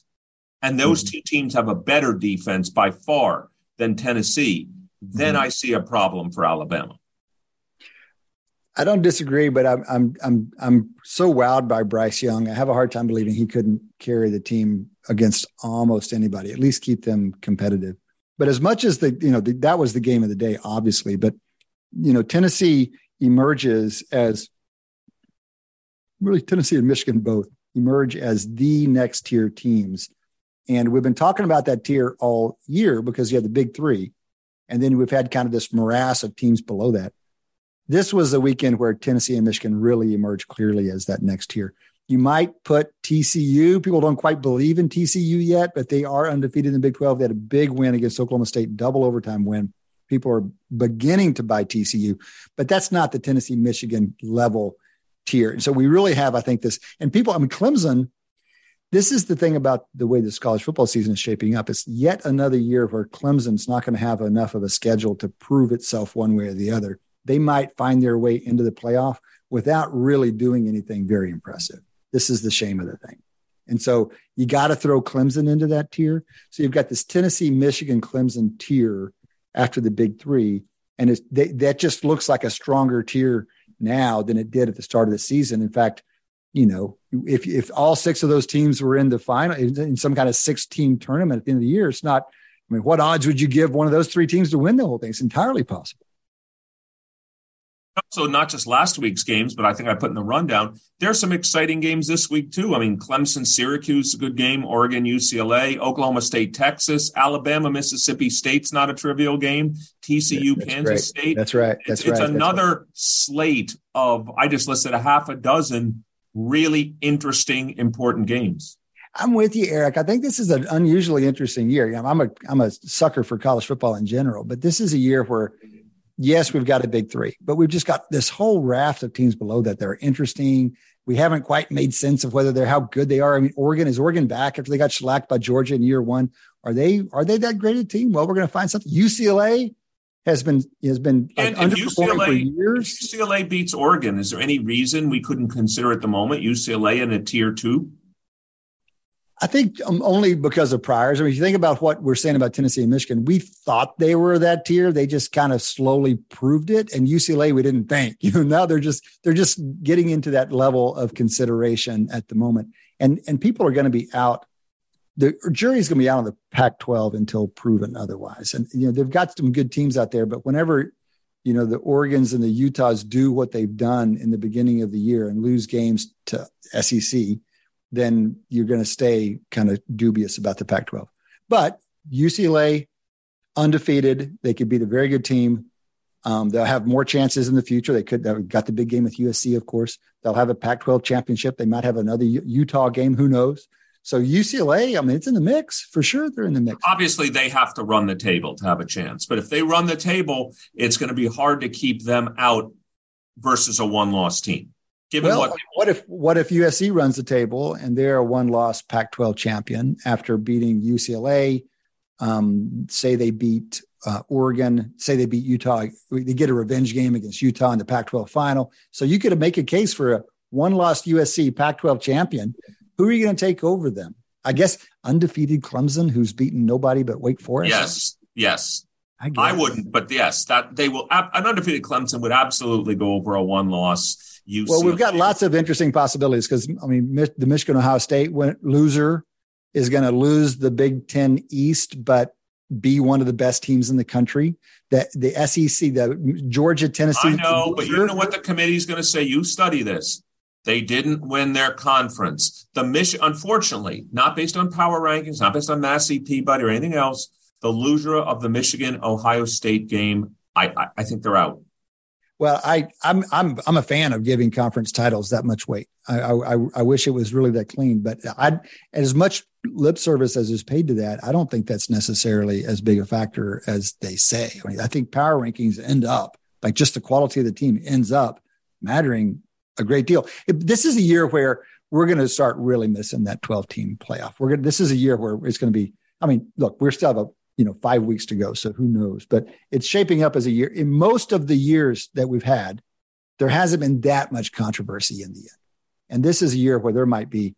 and those mm-hmm. two teams have a better defense by far than Tennessee, then mm-hmm. I see a problem for Alabama. I don't disagree, but I'm I'm I'm I'm so wowed by Bryce Young. I have a hard time believing he couldn't carry the team against almost anybody. At least keep them competitive. But as much as the you know the, that was the game of the day, obviously. But you know Tennessee emerges as really Tennessee and Michigan both emerge as the next tier teams, and we've been talking about that tier all year because you have the big three, and then we've had kind of this morass of teams below that this was a weekend where Tennessee and Michigan really emerged clearly as that next tier. You might put TCU. People don't quite believe in TCU yet, but they are undefeated in the Big 12. They had a big win against Oklahoma State, double overtime win. People are beginning to buy TCU, but that's not the Tennessee Michigan level tier. And so we really have, I think, this. And people, I mean, Clemson, this is the thing about the way the college football season is shaping up. It's yet another year where Clemson's not going to have enough of a schedule to prove itself one way or the other they might find their way into the playoff without really doing anything very impressive. This is the shame of the thing. And so you got to throw Clemson into that tier. So you've got this Tennessee, Michigan, Clemson tier after the big three. And they, that just looks like a stronger tier now than it did at the start of the season. In fact, you know, if, if all six of those teams were in the final, in some kind of six team tournament at the end of the year, it's not, I mean, what odds would you give one of those three teams to win the whole thing? It's entirely possible also not just last week's games, but I think I put in the rundown. There's some exciting games this week too. I mean, Clemson, Syracuse, a good game. Oregon, UCLA, Oklahoma State, Texas, Alabama, Mississippi State's not a trivial game. TCU, That's Kansas. State. That's right. That's it's, right. It's another right. slate of. I just listed a half a dozen really interesting, important games. I'm with you, Eric. I think this is an unusually interesting year. I'm a I'm a sucker for college football in general, but this is a year where yes, we've got a big three, but we've just got this whole raft of teams below that that are interesting. We haven't quite made sense of whether they're how good they are. I mean, Oregon is Oregon back after they got shellacked by Georgia in year one. Are they are they that great a team? Well, we're going to find something. UCLA has been has been like underperforming UCLA, for years. UCLA beats Oregon. Is there any reason we couldn't consider at the moment UCLA in a tier two? I think um, only because of priors. I mean, if you think about what we're saying about Tennessee and Michigan, we thought they were that tier. They just kind of slowly proved it. And UCLA, we didn't think. You know, now they're just they're just getting into that level of consideration at the moment. And and people are going to be out. The jury's going to be out on the Pac-12 until proven otherwise. And you know, they've got some good teams out there, but whenever you know the Oregon's and the Utahs do what they've done in the beginning of the year and lose games to SEC then you're going to stay kind of dubious about the Pac 12. But UCLA, undefeated, they could beat a very good team. Um, they'll have more chances in the future. They could have got the big game with USC, of course. They'll have a Pac 12 championship. They might have another U- Utah game. Who knows? So UCLA, I mean, it's in the mix for sure. They're in the mix. Obviously, they have to run the table to have a chance. But if they run the table, it's going to be hard to keep them out versus a one-loss team. Given well, what what if what if USC runs the table and they're a one-loss Pac-12 champion after beating UCLA? Um, say they beat uh, Oregon, say they beat Utah, they get a revenge game against Utah in the Pac-12 final. So you could make a case for a one-loss USC Pac-12 champion who are you going to take over them? I guess undefeated Clemson, who's beaten nobody but Wake Forest. Yes, yes. I, I wouldn't, but yes, that they will. An undefeated Clemson would absolutely go over a one-loss. UCLA. Well, we've got lots of interesting possibilities because I mean, the Michigan Ohio State loser is going to lose the Big Ten East, but be one of the best teams in the country. That the SEC, the Georgia, Tennessee. I know, but you know what the committee is going to say. You study this. They didn't win their conference. The mission, unfortunately, not based on power rankings, not based on Massey, Peabody, or anything else. The loser of the Michigan Ohio State game, I, I, I think they're out. Well, I, I'm I'm I'm a fan of giving conference titles that much weight. I I, I wish it was really that clean, but I as much lip service as is paid to that, I don't think that's necessarily as big a factor as they say. I mean, I think power rankings end up like just the quality of the team ends up mattering a great deal. This is a year where we're going to start really missing that 12 team playoff. We're going this is a year where it's going to be, I mean, look, we're still have a, you know, five weeks to go. So who knows, but it's shaping up as a year in most of the years that we've had, there hasn't been that much controversy in the end. And this is a year where there might be,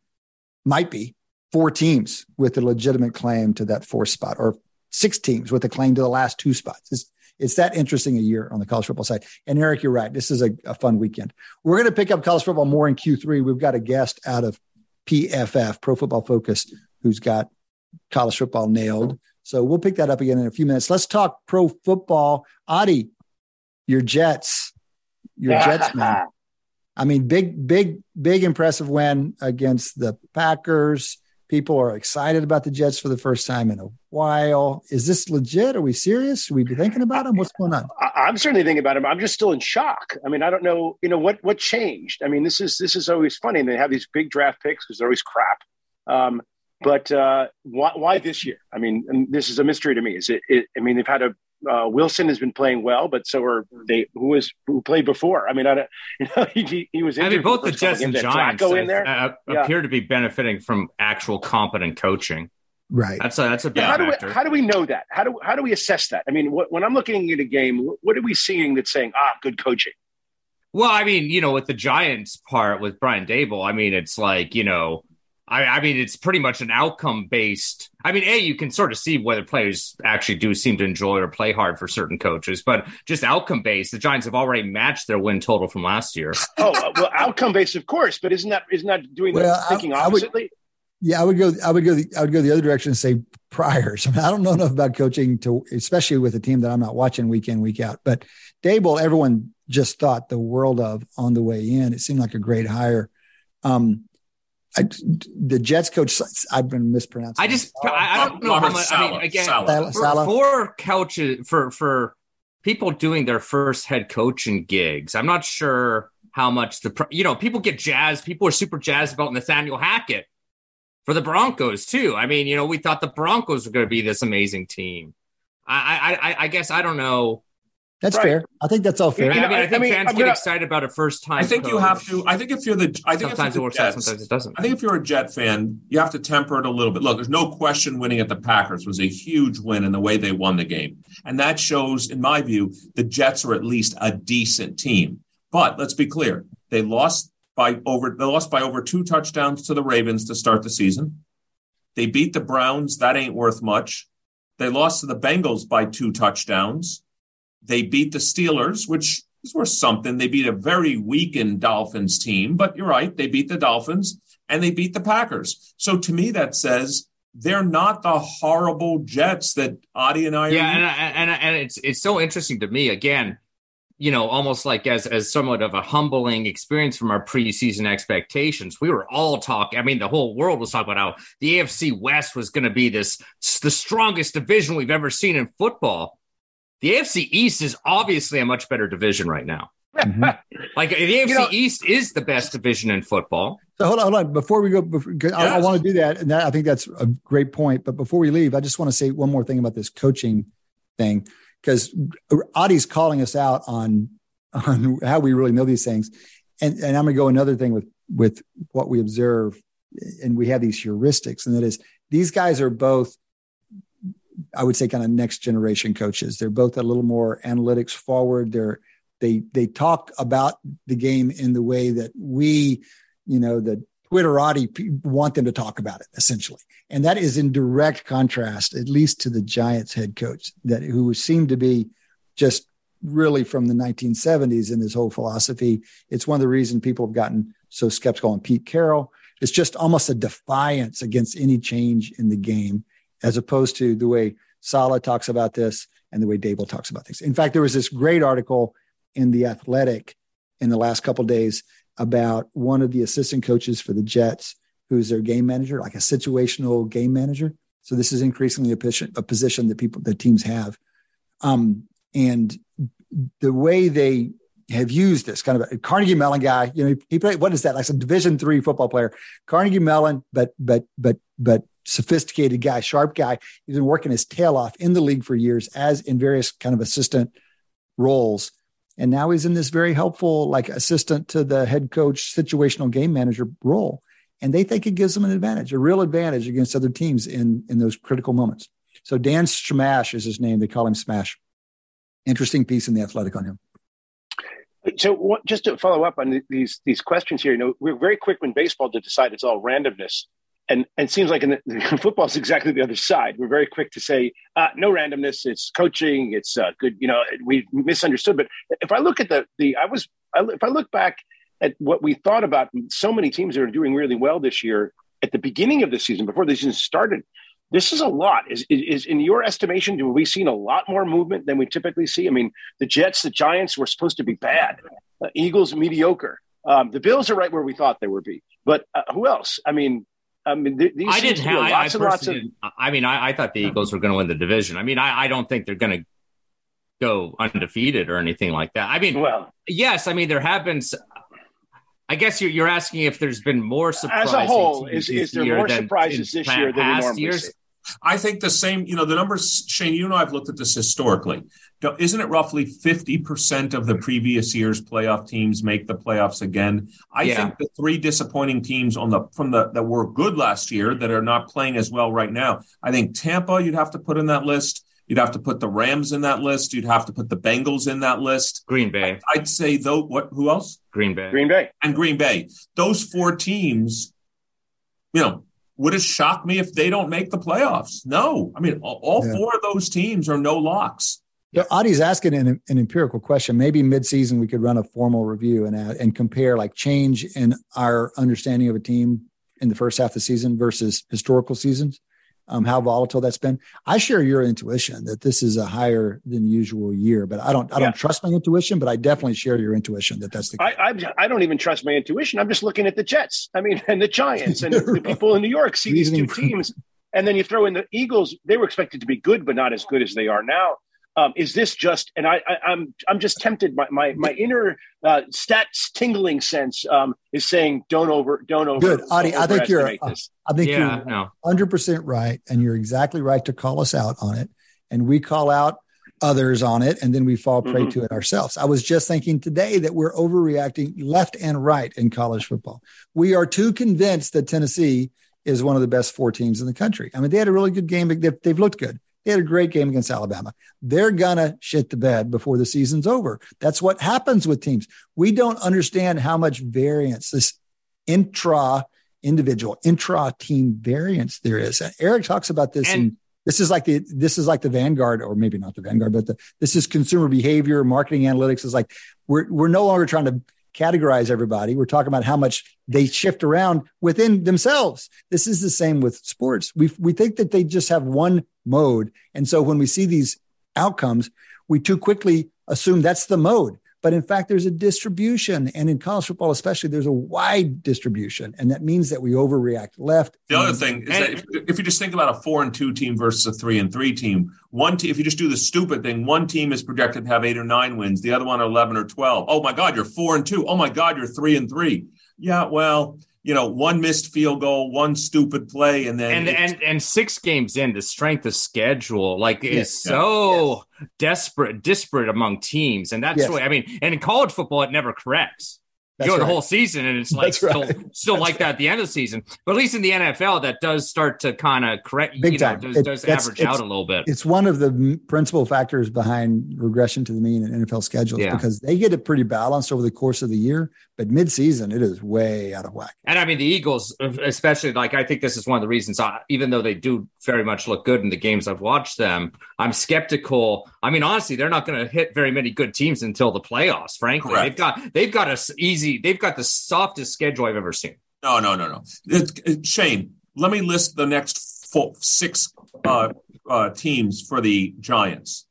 might be four teams with a legitimate claim to that fourth spot or six teams with a claim to the last two spots. It's, it's that interesting a year on the college football side. And Eric, you're right. This is a, a fun weekend. We're going to pick up college football more in Q3. We've got a guest out of PFF, Pro Football Focus, who's got college football nailed. So we'll pick that up again in a few minutes. Let's talk pro football. Adi, your Jets, your Jets man. I mean, big, big, big impressive win against the Packers. People are excited about the Jets for the first time in a while. Is this legit? Are we serious? Should we be thinking about them? What's going on? I, am certainly thinking about them. I'm just still in shock. I mean, I don't know, you know, what what changed. I mean, this is this is always funny. And they have these big draft picks because they're always crap. Um, but uh, why, why, this year? I mean, this is a mystery to me. Is it, it I mean, they've had a uh, Wilson has been playing well, but so are they. Who was who played before? I mean, I don't, you know, he, he was. I mean, both the Jets and Giants in there. Uh, yeah. appear to be benefiting from actual competent coaching. Right. That's a that's a big yeah, how factor. Do we, how do we know that? How do how do we assess that? I mean, what, when I'm looking at a game, what, what are we seeing that's saying, ah, good coaching? Well, I mean, you know, with the Giants part with Brian Daboll, I mean, it's like you know I, I, mean, it's pretty much an outcome based. I mean, a you can sort of see whether players actually do seem to enjoy or play hard for certain coaches, but just outcome based. The Giants have already matched their win total from last year. oh well, outcome based, of course, but isn't that isn't that doing well, the thinking I, oppositely? I would, yeah, I would go. I would go. The, I would go the other direction and say priors. I, mean, I don't know enough about coaching to, especially with a team that I'm not watching week in week out. But Daboll, everyone just thought the world of on the way in. It seemed like a great hire. Um, I, the Jets coach, I've been mispronouncing. I just, I, I don't know how much. I mean, again, Saleh. For, for couches for for people doing their first head coaching gigs, I'm not sure how much the you know people get jazzed. People are super jazzed about Nathaniel Hackett for the Broncos too. I mean, you know, we thought the Broncos were going to be this amazing team. I, I, I guess I don't know that's right. fair. I think that's all fair. I mean, I think I mean, fans get excited about a first time. I think coach. you have to. I think if you're the, I think sometimes it works Jets, out, sometimes it doesn't. I think if you're a Jet fan, you have to temper it a little bit. Look, there's no question winning at the Packers was a huge win in the way they won the game, and that shows, in my view, the Jets are at least a decent team. But let's be clear, they lost by over. They lost by over two touchdowns to the Ravens to start the season. They beat the Browns. That ain't worth much. They lost to the Bengals by two touchdowns. They beat the Steelers, which is worth something. They beat a very weakened Dolphins team, but you're right. They beat the Dolphins and they beat the Packers. So to me, that says they're not the horrible Jets that Adi and I. Yeah, and, and and it's it's so interesting to me. Again, you know, almost like as as somewhat of a humbling experience from our preseason expectations. We were all talking. I mean, the whole world was talking about how the AFC West was going to be this the strongest division we've ever seen in football. The AFC East is obviously a much better division right now. Mm-hmm. like the AFC you know, East is the best division in football. So hold on, hold on. Before we go, before, yes. I, I want to do that, and that, I think that's a great point. But before we leave, I just want to say one more thing about this coaching thing because Adi's calling us out on on how we really know these things, and and I'm going to go another thing with with what we observe, and we have these heuristics, and that is these guys are both. I would say kind of next generation coaches. They're both a little more analytics forward. They're they they talk about the game in the way that we, you know, the Twitterati want them to talk about it essentially. And that is in direct contrast, at least to the Giants head coach that who seemed to be just really from the 1970s in his whole philosophy. It's one of the reasons people have gotten so skeptical on Pete Carroll. It's just almost a defiance against any change in the game, as opposed to the way Saleh talks about this and the way Daboll talks about things. In fact, there was this great article in the Athletic in the last couple days about one of the assistant coaches for the Jets, who's their game manager, like a situational game manager. So this is increasingly a position, a position that people, that teams have. Um, and the way they have used this kind of a Carnegie Mellon guy, you know, he, he played, what is that? Like some division three football player, Carnegie Mellon, but, but, but, but sophisticated guy, sharp guy. He's been working his tail off in the league for years as in various kind of assistant roles. And now he's in this very helpful like assistant to the head coach situational game manager role. And they think it gives them an advantage a real advantage against other teams in in those critical moments. So Dan Shamash is his name. They call him smash. Interesting piece in the athletic on him. So what, just to follow up on these these questions here you know we're very quick when baseball to decide it's all randomness and and seems like in the, football is exactly the other side. We're very quick to say uh, no randomness. It's coaching. It's uh, good. You know, we misunderstood. But if I look at the the, I was I, if I look back at what we thought about so many teams that are doing really well this year at the beginning of the season before the season started. This is a lot. Is, is in your estimation? Do we seen a lot more movement than we typically see? I mean, the Jets, the Giants were supposed to be bad. Uh, Eagles mediocre. Um, the Bills are right where we thought they would be. But uh, who else? I mean, I mean, th- these I didn't have I, and lots of. I mean, I, I thought the Eagles were going to win the division. I mean, I, I don't think they're going to go undefeated or anything like that. I mean, well, yes, I mean there have been. I guess you're, you're asking if there's been more surprises. As a whole, is, is there more surprises this year than we normally years? see? I think the same, you know, the numbers, Shane, you know, I've looked at this historically. Isn't it roughly 50% of the previous year's playoff teams make the playoffs again? I yeah. think the three disappointing teams on the, from the, that were good last year that are not playing as well right now. I think Tampa, you'd have to put in that list. You'd have to put the Rams in that list. You'd have to put the Bengals in that list. Green Bay. I'd say though, what, who else? Green Bay. Green Bay. And Green Bay. Those four teams, you know, would it shock me if they don't make the playoffs? No. I mean, all, yeah. four of those teams are no locks. So Adi's asking an, an, empirical question. Maybe midseason we could run a formal review and uh, and compare like change in our understanding of a team in the first half of the season versus historical seasons um, how volatile that's been. I share your intuition that this is a higher than usual year, but I don't I don't trust my intuition, but I definitely share your intuition that that's the. Case. I, I, I don't even trust my intuition. I'm just looking at the Jets. I mean, and the Giants and the people in New York see these two teams, and then you throw in the Eagles. They were expected to be good, but not as good as they are now. Um, is this just? And I, I, am I'm, I'm just tempted. My my my inner uh, stats tingling sense um, is saying don't over don't over. Good, Adi. I think you're. Uh, I think yeah, you're 100 percent right, and you're exactly right to call us out on it, and we call out others on it, and then we fall prey mm-hmm. to it ourselves. I was just thinking today that we're overreacting left and right in college football. We are too convinced that Tennessee is one of the best four teams in the country. I mean, they had a really good game. They've, they've looked good. They had a great game against Alabama. They're going to shit the bed before the season's over. That's what happens with teams. We don't understand how much variance, this intra individual, intra team variance there is. And Eric talks about this and- in this is like the this is like the vanguard or maybe not the vanguard but the, this is consumer behavior marketing analytics is like we're we're no longer trying to categorize everybody. We're talking about how much they shift around within themselves. This is the same with sports. We we think that they just have one mode, and so when we see these outcomes, we too quickly assume that's the mode. But in fact, there's a distribution. And in college football, especially, there's a wide distribution. And that means that we overreact left. The other thing is that if, if, you just think about a four and two team versus a three and three team, one team, if you just do the stupid thing, one team is projected to have eight or nine wins, the other one 11 or 12. Oh my God, you're four and two. Oh my God, you're three and three. Yeah, well, you know, one missed field goal, one stupid play, and then and and and six games in, the strength of schedule like yes, is so yes. desperate, disparate among teams, and that's yes. really, I mean, and in college football, it never corrects. That's you go right. the whole season and it's like still right. still That's like right. that at the end of the season. But at least in the NFL, that does start to kind of correct. Big you know, time. does, it, does average out a little bit. It's one of the principal factors behind regression to the mean in NFL schedules yeah. because they get it pretty balanced over the course of the year, but mid-season it is way out of whack. And I mean the Eagles, especially like I think this is one of the reasons. I, even though they do very much look good in the games I've watched them, I'm skeptical. I mean, honestly, they're not going to hit very many good teams until the playoffs. Frankly, Correct. they've got they've got a easy easy. They've got the softest schedule I've ever seen. No, no, no, no. It, it, Shane, let me list the next four, six uh, uh, teams for the Giants: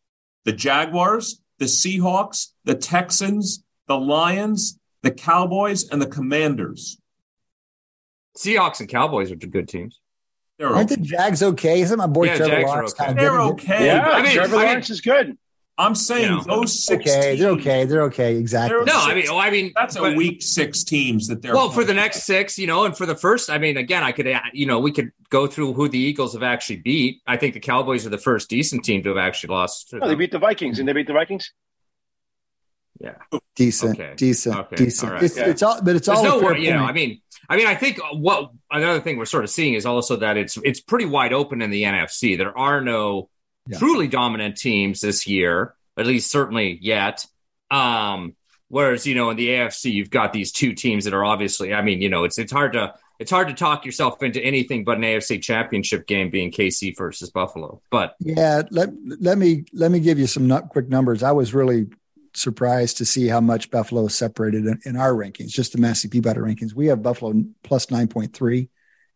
the Jaguars, the Seahawks, the Texans, the Lions, the Cowboys, and the Commanders. Seahawks and Cowboys are good teams. They're Aren't okay. the Jags okay? Isn't my boy yeah, Trevor Jags Lawrence okay. kind of They're okay. Yeah, I mean, Trevor Lawrence is good. I'm saying you know, those six. Okay, teams, they're okay. They're okay. Exactly. no, I mean, well, I mean, that's a week six teams that they're. Well, for the next six, you know, and for the first, I mean, again, I could, you know, we could go through who the Eagles have actually beat. I think the Cowboys are the first decent team to have actually lost. Oh, they beat the Vikings, and they beat the Vikings. Yeah, decent, okay. decent, okay. decent. Right. It's, yeah. it's, all, but it's There's all. No, you know, I mean, I mean, I think what another thing we're sort of seeing is also that it's it's pretty wide open in the NFC. There are no yeah. truly dominant teams this year at least certainly yet. Um, whereas you know in the AFC you've got these two teams that are obviously, I mean, you know, it's it's hard to it's hard to talk yourself into anything but an AFC Championship game being KC versus Buffalo. But yeah, let let me let me give you some quick numbers. I was really surprised to see how much Buffalo separated in, in our rankings, just the Massey Peabody rankings. We have Buffalo plus nine point three,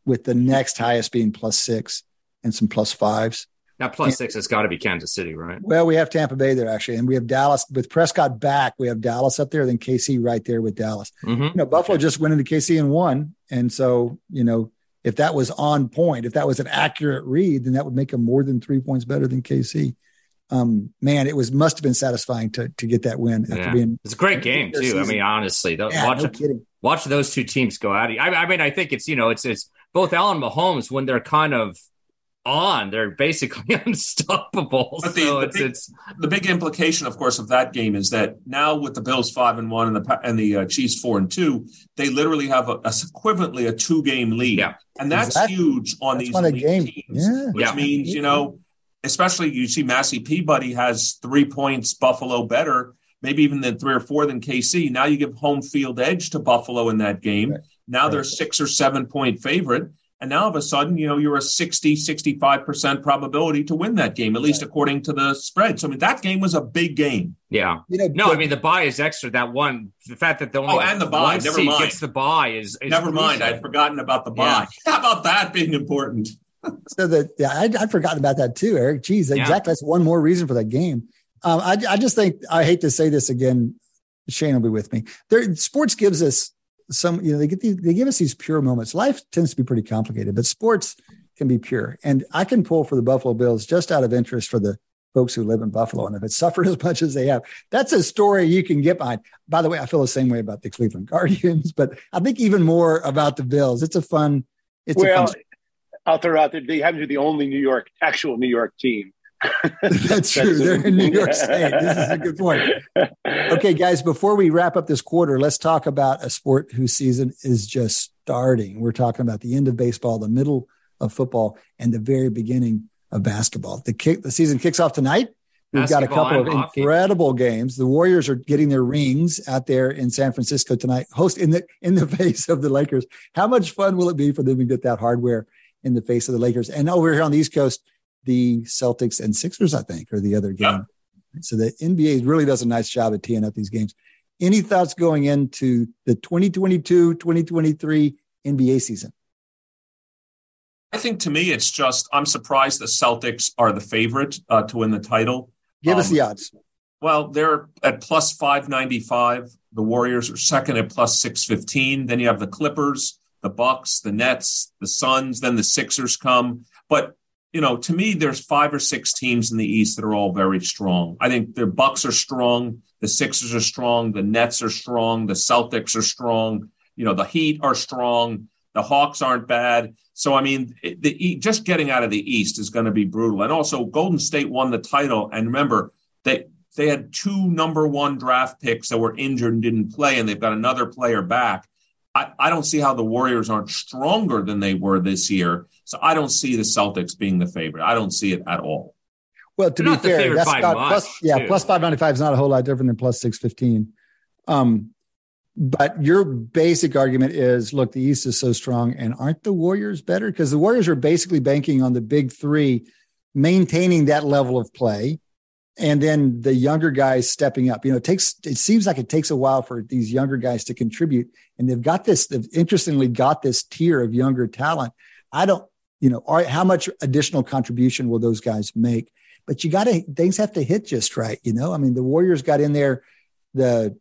with the next highest being plus six and some plus fives. Now plus six has got to be Kansas City, right? Well, we have Tampa Bay there actually, and we have Dallas with Prescott back. We have Dallas up there, then KC right there with Dallas. Mm-hmm. You know, Buffalo just went into KC and won, and so you know if that was on point, if that was an accurate read, then that would make them more than three points better than KC. Um, man, it was must have been satisfying to to get that win after yeah. being. It's a great game too. Season. I mean, honestly, yeah, watch no watch those two teams go at it. I, I mean, I think it's you know it's it's both Allen Mahomes when they're kind of on. They're basically unstoppable. But the, so the, it's, big, it's, the big implication, of course, of that game is that now with the Bills five and one and the and the uh, Chiefs four and two, they literally have a, a equivalently a two game lead, yeah. and that's exactly. huge on that's these elite game. teams. Yeah. Which yeah. means you know, especially you see Massey Peabody has three points Buffalo better. Maybe even than three or four than KC. Now you give home field edge to Buffalo in that game. Right. Now right. they're six or seven point favorite. And now all of a sudden, you know, you're a 60, 65% probability to win that game, at least right. according to the spread. So, I mean, that game was a big game. Yeah. You know, no, but, I mean, the bye is extra. That one, the fact that the only oh, and the bye, never mind. gets the bye is, is never mind. I'd forgotten about the bye. Yeah. How about that being important? so that, yeah, I'd, I'd, forgotten about that too, Eric. Geez, yeah. exactly. That's one more reason for that game. Um, I, I just think, I hate to say this again, Shane will be with me. There, sports gives us some you know they get these, they give us these pure moments. Life tends to be pretty complicated, but sports can be pure. And I can pull for the Buffalo Bills just out of interest for the folks who live in Buffalo. And if it suffered as much as they have, that's a story you can get behind. By the way, I feel the same way about the Cleveland Guardians, but I think even more about the Bills. It's a fun. It's well, a fun. I'll throw out there. They happen to be the only New York, actual New York team That's true. They're in New York State. This is a good point. Okay, guys, before we wrap up this quarter, let's talk about a sport whose season is just starting. We're talking about the end of baseball, the middle of football, and the very beginning of basketball. The kick, the season kicks off tonight. We've basketball got a couple of hockey. incredible games. The Warriors are getting their rings out there in San Francisco tonight, host in the in the face of the Lakers. How much fun will it be for them to get that hardware in the face of the Lakers? And over here on the East Coast, the Celtics and Sixers, I think, are the other game. Yep. So the NBA really does a nice job at teeing up these games. Any thoughts going into the 2022 2023 NBA season? I think to me, it's just I'm surprised the Celtics are the favorite uh, to win the title. Give um, us the odds. Well, they're at plus 595. The Warriors are second at plus 615. Then you have the Clippers, the Bucks, the Nets, the Suns, then the Sixers come. But, you know, to me, there's five or six teams in the East that are all very strong. I think the Bucks are strong, the Sixers are strong, the Nets are strong, the Celtics are strong, you know, the Heat are strong, the Hawks aren't bad. So, I mean, the, just getting out of the East is going to be brutal. And also, Golden State won the title. And remember, they they had two number one draft picks that were injured and didn't play, and they've got another player back. I, I don't see how the Warriors aren't stronger than they were this year. So I don't see the Celtics being the favorite. I don't see it at all. Well, to They're be fair, that's not much, plus, yeah, too. plus 595 is not a whole lot different than plus 615. Um, but your basic argument is look, the East is so strong, and aren't the Warriors better? Because the Warriors are basically banking on the big three maintaining that level of play and then the younger guys stepping up. You know, it takes it seems like it takes a while for these younger guys to contribute, and they've got this. They've interestingly got this tier of younger talent. I don't, you know, how much additional contribution will those guys make? But you got to things have to hit just right. You know, I mean, the Warriors got in there. The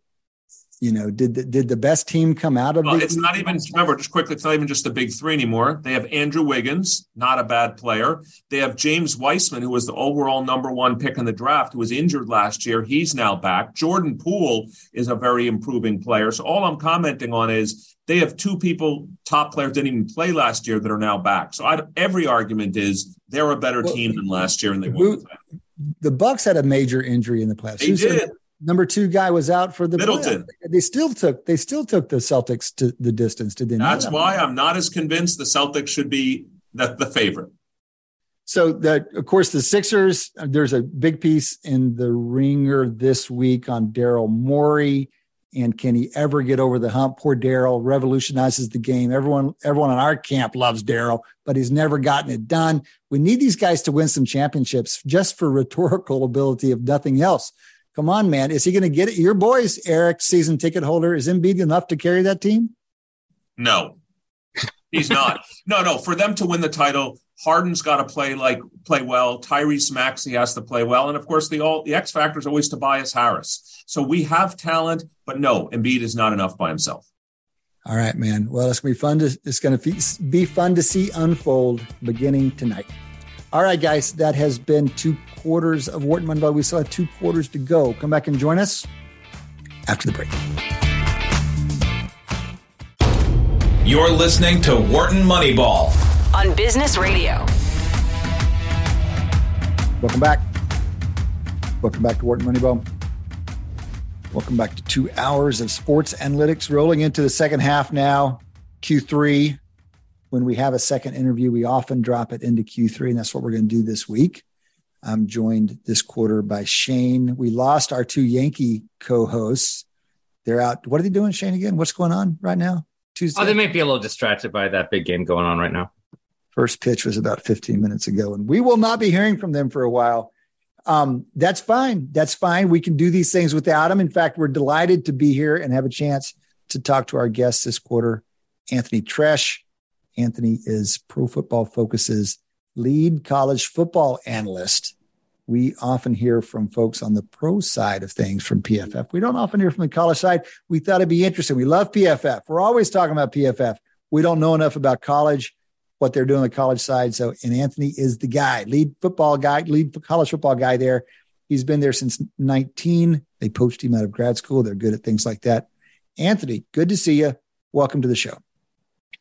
you know, did the, did the best team come out of? Well, it's not even remember just quickly. It's not even just the big three anymore. They have Andrew Wiggins, not a bad player. They have James Wiseman, who was the overall number one pick in the draft, who was injured last year. He's now back. Jordan Poole is a very improving player. So all I'm commenting on is they have two people, top players, didn't even play last year that are now back. So I, every argument is they're a better well, team than last year, and they won. The Bucks had a major injury in the playoffs. They did number two guy was out for the Middleton. Playoff. They still took they still took the Celtics to the distance. Did they? That's why I'm not as convinced the Celtics should be the, the favorite. So that of course the Sixers. Uh, there's a big piece in the Ringer this week on Daryl Morey. And can he ever get over the hump? Poor Daryl revolutionizes the game. Everyone, everyone in our camp loves Daryl, but he's never gotten it done. We need these guys to win some championships just for rhetorical ability, if nothing else. Come on, man. Is he going to get it? Your boys, Eric, season ticket holder, is Embiid enough to carry that team? No, he's not. no, no. For them to win the title, Harden's got to play like play well. Tyrese Maxey has to play well, and of course, the all the X factor is always Tobias Harris. So we have talent, but no, Embiid is not enough by himself. All right, man. Well, it's gonna be fun to it's gonna be fun to see unfold beginning tonight. All right, guys, that has been two quarters of Wharton Moneyball. We still have two quarters to go. Come back and join us after the break. You're listening to Wharton Moneyball on Business Radio. Welcome back. Welcome back to Wharton Moneyball. Welcome back to two hours of sports analytics rolling into the second half now. Q3 when we have a second interview, we often drop it into Q3, and that's what we're going to do this week. I'm joined this quarter by Shane. We lost our two Yankee co-hosts. They're out. What are they doing, Shane? Again, what's going on right now? Tuesday. Oh, they might be a little distracted by that big game going on right now. First pitch was about 15 minutes ago, and we will not be hearing from them for a while. Um, that's fine. That's fine. We can do these things without them. In fact, we're delighted to be here and have a chance to talk to our guest this quarter, Anthony Treash. Anthony is Pro Football Focus's lead college football analyst. We often hear from folks on the pro side of things from PFF. We don't often hear from the college side. We thought it'd be interesting. We love PFF. We're always talking about PFF. We don't know enough about college, what they're doing on the college side. So, and Anthony is the guy, lead football guy, lead college football guy there. He's been there since 19. They poached him out of grad school. They're good at things like that. Anthony, good to see you. Welcome to the show.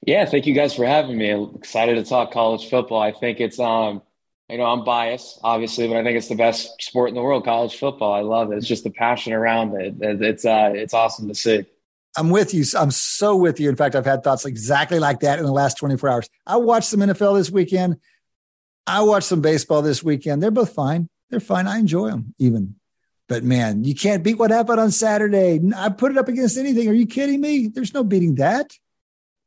Yeah, thank you guys for having me. I'm excited to talk college football. I think it's um you know, I'm biased, obviously, but I think it's the best sport in the world, college football. I love it. It's just the passion around it. It's uh it's awesome to see. I'm with you. I'm so with you. In fact, I've had thoughts exactly like that in the last 24 hours. I watched some NFL this weekend. I watched some baseball this weekend. They're both fine. They're fine. I enjoy them even. But man, you can't beat what happened on Saturday. I put it up against anything. Are you kidding me? There's no beating that.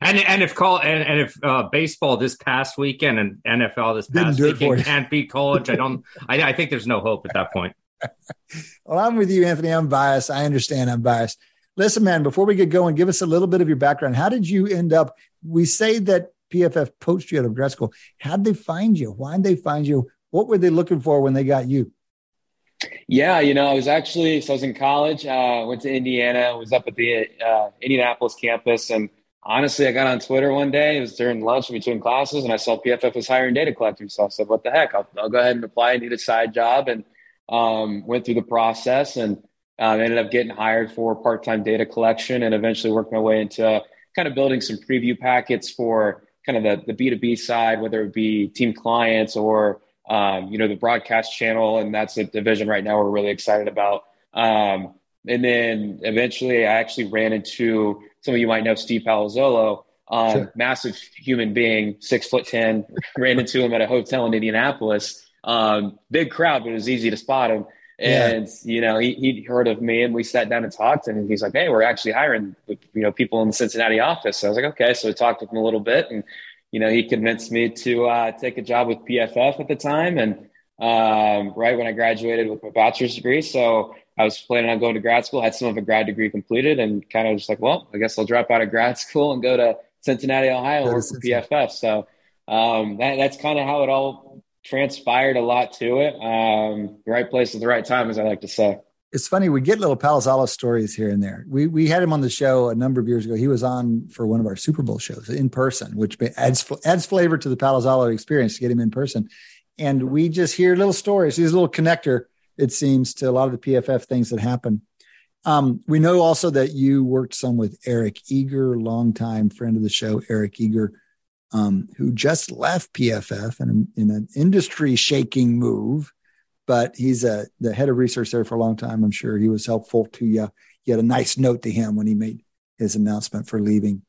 And and if call and, and if uh, baseball this past weekend and NFL this past weekend can't beat college, I don't. I, I think there's no hope at that point. well, I'm with you, Anthony. I'm biased. I understand. I'm biased. Listen, man. Before we get going, give us a little bit of your background. How did you end up? We say that PFF poached you out of grad school. How'd they find you? Why'd they find you? What were they looking for when they got you? Yeah, you know, I was actually so I was in college. Uh, went to Indiana. Was up at the uh, Indianapolis campus, and honestly, I got on Twitter one day. It was during lunch between classes, and I saw PFF was hiring data collectors. So I said, "What the heck? I'll, I'll go ahead and apply. I need a side job." And um, went through the process and um, ended up getting hired for part-time data collection, and eventually worked my way into kind of building some preview packets for kind of the, the B2B side, whether it be team clients or um, you know the broadcast channel, and that's a division right now we're really excited about. Um, and then eventually, I actually ran into some of you might know Steve Palazzolo, um, sure. massive human being, six foot ten. ran into him at a hotel in Indianapolis. Um, big crowd, but it was easy to spot him. And yeah. you know, he he heard of me, and we sat down and talked. And he's like, "Hey, we're actually hiring you know people in the Cincinnati office." So I was like, "Okay." So we talked with him a little bit, and you know, he convinced me to uh, take a job with PFF at the time, and um, right when I graduated with my bachelor's degree. So I was planning on going to grad school, had some of a grad degree completed, and kind of just like, well, I guess I'll drop out of grad school and go to Cincinnati, Ohio, work for PFF. So um, that, that's kind of how it all transpired a lot to it. Um, the right place at the right time, as I like to say. It's funny we get little Palazzolo stories here and there. We we had him on the show a number of years ago. He was on for one of our Super Bowl shows in person, which adds adds flavor to the Palazzolo experience to get him in person. And we just hear little stories. He's a little connector, it seems, to a lot of the PFF things that happen. Um, we know also that you worked some with Eric Eager, longtime friend of the show, Eric Eager, um, who just left PFF in, in an industry shaking move, but he's a, the head of research there for a long time. I'm sure he was helpful to you. You had a nice note to him when he made his announcement for leaving.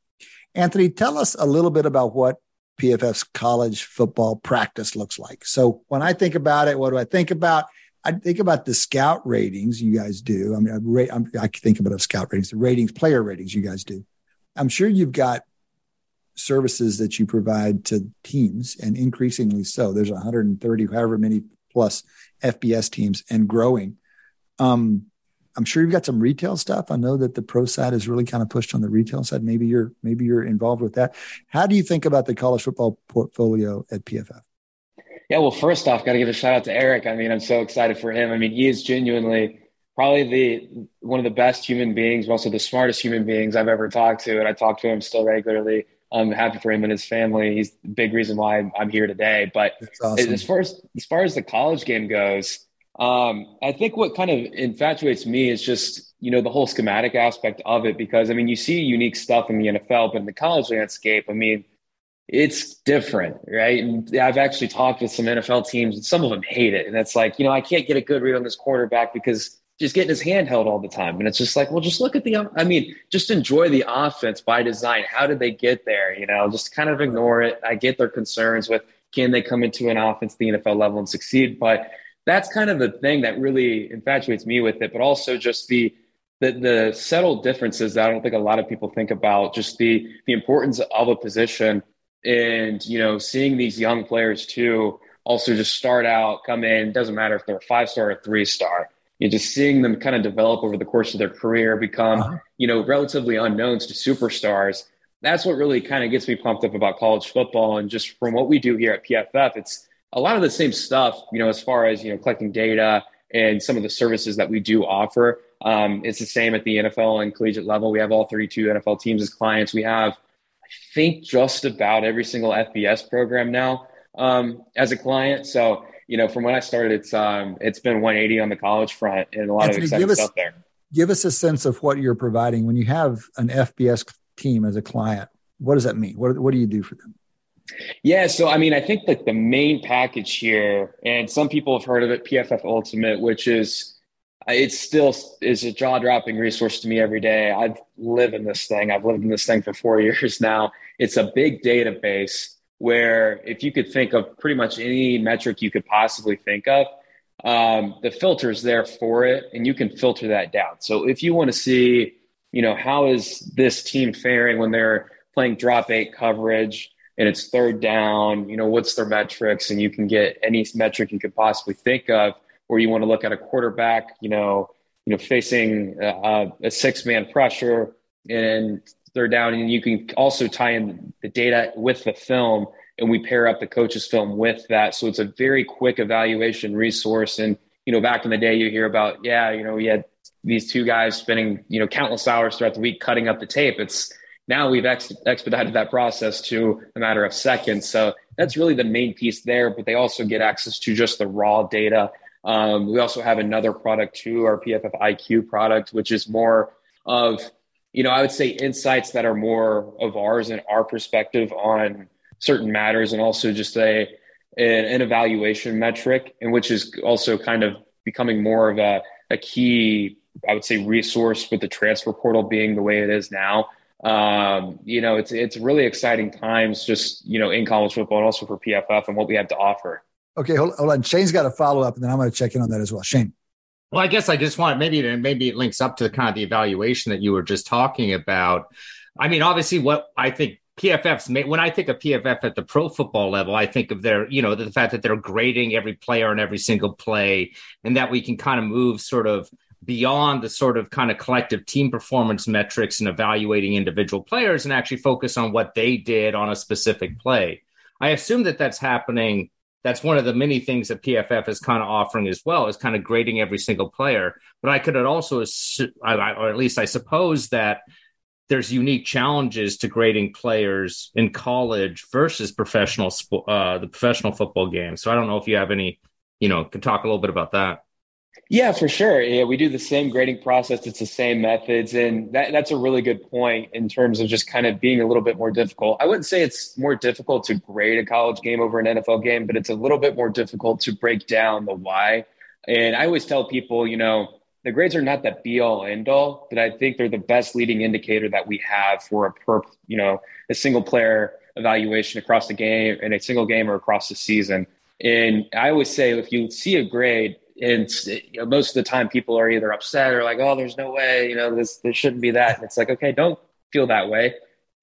Anthony, tell us a little bit about what PFF's college football practice looks like. So when I think about it, what do I think about? I think about the scout ratings you guys do. I mean, I, rate, I think about the scout ratings, the ratings, player ratings you guys do. I'm sure you've got services that you provide to teams, and increasingly so. There's 130, however many plus FBS teams, and growing. Um, I'm sure you've got some retail stuff. I know that the pro side is really kind of pushed on the retail side. Maybe you're maybe you're involved with that. How do you think about the college football portfolio at PFF? Yeah, well, first off, got to give a shout out to Eric. I mean, I'm so excited for him. I mean, he is genuinely probably the one of the best human beings, also the smartest human beings I've ever talked to, and I talk to him still regularly. I'm happy for him and his family. He's the big reason why I'm here today. But awesome. as far as as far as the college game goes, um, I think what kind of infatuates me is just you know the whole schematic aspect of it because I mean you see unique stuff in the NFL, but in the college landscape, I mean it's different, right? And I've actually talked with some NFL teams, and some of them hate it, and it's like you know I can't get a good read on this quarterback because just getting his hand held all the time. And it's just like, well, just look at the, I mean, just enjoy the offense by design. How did they get there? You know, just kind of ignore it. I get their concerns with can they come into an offense the NFL level and succeed? But that's kind of the thing that really infatuates me with it. But also just the, the, the subtle differences that I don't think a lot of people think about, just the, the importance of a position and, you know, seeing these young players too, also just start out, come in, doesn't matter if they're a five star or three star you know, just seeing them kind of develop over the course of their career, become, uh-huh. you know, relatively unknowns to superstars. That's what really kind of gets me pumped up about college football. And just from what we do here at PFF, it's a lot of the same stuff, you know, as far as, you know, collecting data and some of the services that we do offer. Um, it's the same at the NFL and collegiate level. We have all 32 NFL teams as clients. We have, think, just about every single FBS program now um, as a client. So you know, from when I started, it's um, it's been 180 on the college front and a lot Anthony, of exciting us, stuff there. Give us a sense of what you're providing when you have an FBS team as a client. What does that mean? What what do you do for them? Yeah, so I mean, I think like the main package here, and some people have heard of it, PFF Ultimate, which is it still is a jaw dropping resource to me every day. I live in this thing. I've lived in this thing for four years now. It's a big database where if you could think of pretty much any metric you could possibly think of, um, the filter is there for it, and you can filter that down. So if you want to see, you know, how is this team faring when they're playing drop eight coverage and it's third down, you know, what's their metrics, and you can get any metric you could possibly think of, or you want to look at a quarterback, you know, you know, facing a, a six man pressure and third down, and you can also tie in the data with the film, and we pair up the coach's film with that. So it's a very quick evaluation resource, and you know, back in the day, you hear about, yeah, you know, we had these two guys spending, you know, countless hours throughout the week cutting up the tape. It's now we've ex- expedited that process to a matter of seconds. So that's really the main piece there. But they also get access to just the raw data. Um, we also have another product too, our PFF IQ product, which is more of, you know, I would say insights that are more of ours and our perspective on certain matters, and also just a an, an evaluation metric, and which is also kind of becoming more of a, a key, I would say, resource with the transfer portal being the way it is now. Um, you know, it's it's really exciting times, just you know, in college football and also for PFF and what we have to offer. Okay, hold, hold on. Shane's got a follow up, and then I'm going to check in on that as well. Shane. Well, I guess I just want maybe maybe it links up to the kind of the evaluation that you were just talking about. I mean, obviously, what I think PFF's when I think of PFF at the pro football level, I think of their, you know, the fact that they're grading every player and every single play, and that we can kind of move sort of beyond the sort of kind of collective team performance metrics and evaluating individual players and actually focus on what they did on a specific play. I assume that that's happening. That's one of the many things that PFF is kind of offering as well, is kind of grading every single player. But I could also, or at least I suppose that there's unique challenges to grading players in college versus professional uh, the professional football game. So I don't know if you have any, you know, can talk a little bit about that. Yeah, for sure. Yeah, we do the same grading process. It's the same methods, and that, that's a really good point in terms of just kind of being a little bit more difficult. I wouldn't say it's more difficult to grade a college game over an NFL game, but it's a little bit more difficult to break down the why. And I always tell people, you know, the grades are not that be all end all, but I think they're the best leading indicator that we have for a per, you know, a single player evaluation across the game in a single game or across the season. And I always say, if you see a grade, and you know, most of the time people are either upset or like, oh, there's no way, you know, this there shouldn't be that. And it's like, okay, don't feel that way.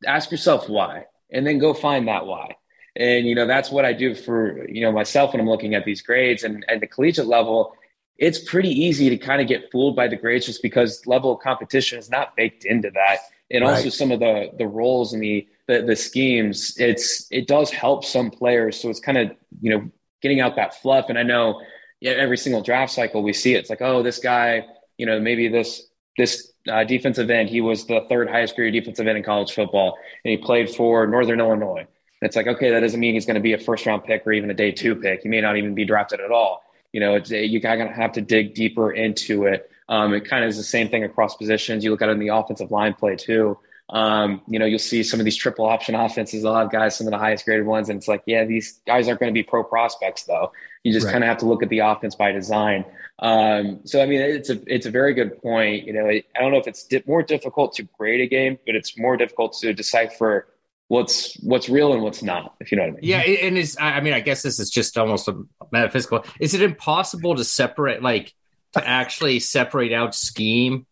Ask yourself why, and then go find that why. And you know, that's what I do for you know myself when I'm looking at these grades and at the collegiate level it's pretty easy to kind of get fooled by the grades just because level of competition is not baked into that. And right. also some of the the roles and the, the the schemes, it's it does help some players. So it's kind of, you know, getting out that fluff. And I know yeah, every single draft cycle we see it. it's like, oh, this guy, you know, maybe this this uh, defensive end, he was the third highest graded defensive end in college football, and he played for Northern Illinois. And it's like, okay, that doesn't mean he's going to be a first round pick or even a day two pick. He may not even be drafted at all. You know, it's, you kind of have to dig deeper into it. Um, it kind of is the same thing across positions. You look at it in the offensive line play too. Um, you know, you'll see some of these triple option offenses. They'll have guys, some of the highest graded ones, and it's like, yeah, these guys aren't going to be pro prospects though. You just right. kind of have to look at the offense by design. Um, so, I mean, it's a it's a very good point. You know, I don't know if it's di- more difficult to grade a game, but it's more difficult to decipher what's what's real and what's not if you know what i mean yeah and is i mean i guess this is just almost a metaphysical is it impossible to separate like to actually separate out scheme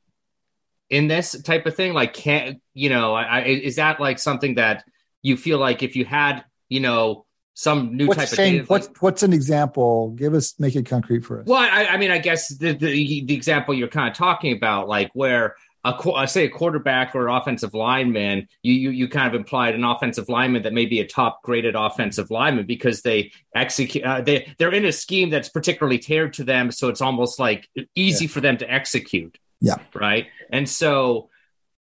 in this type of thing like can't you know I, is that like something that you feel like if you had you know some new what's type saying, of data, what's what's an example give us make it concrete for us well i, I mean i guess the, the the example you're kind of talking about like where a I say a quarterback or offensive lineman, you, you you kind of implied an offensive lineman that may be a top graded offensive lineman because they execute uh, they they're in a scheme that's particularly tailored to them, so it's almost like easy yeah. for them to execute. Yeah. Right. And so,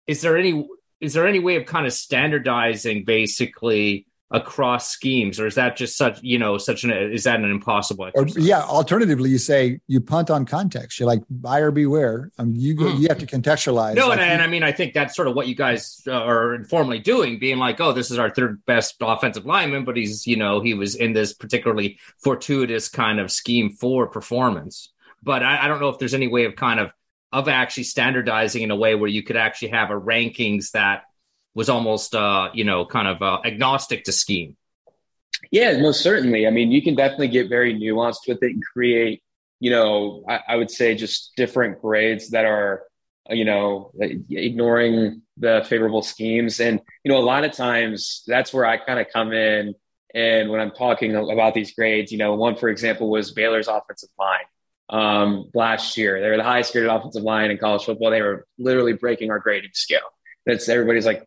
is there any is there any way of kind of standardizing basically across schemes or is that just such you know such an is that an impossible or yeah alternatively you say you punt on context. You're like buyer beware. Um, you go, mm. you have to contextualize no like and, and, i mean i think that's sort of what you guys uh, are informally doing being like oh this is our third best offensive lineman but he's you know he was in this particularly fortuitous kind of scheme for performance. But I, I don't know if there's any way of kind of of actually standardizing in a way where you could actually have a rankings that was almost uh, you know kind of uh, agnostic to scheme. Yeah, most certainly. I mean, you can definitely get very nuanced with it and create, you know, I, I would say just different grades that are, you know, ignoring the favorable schemes. And, you know, a lot of times that's where I kind of come in. And when I'm talking about these grades, you know, one, for example, was Baylor's offensive line um, last year. They were the highest graded offensive line in college football. They were literally breaking our grading scale. That's everybody's like,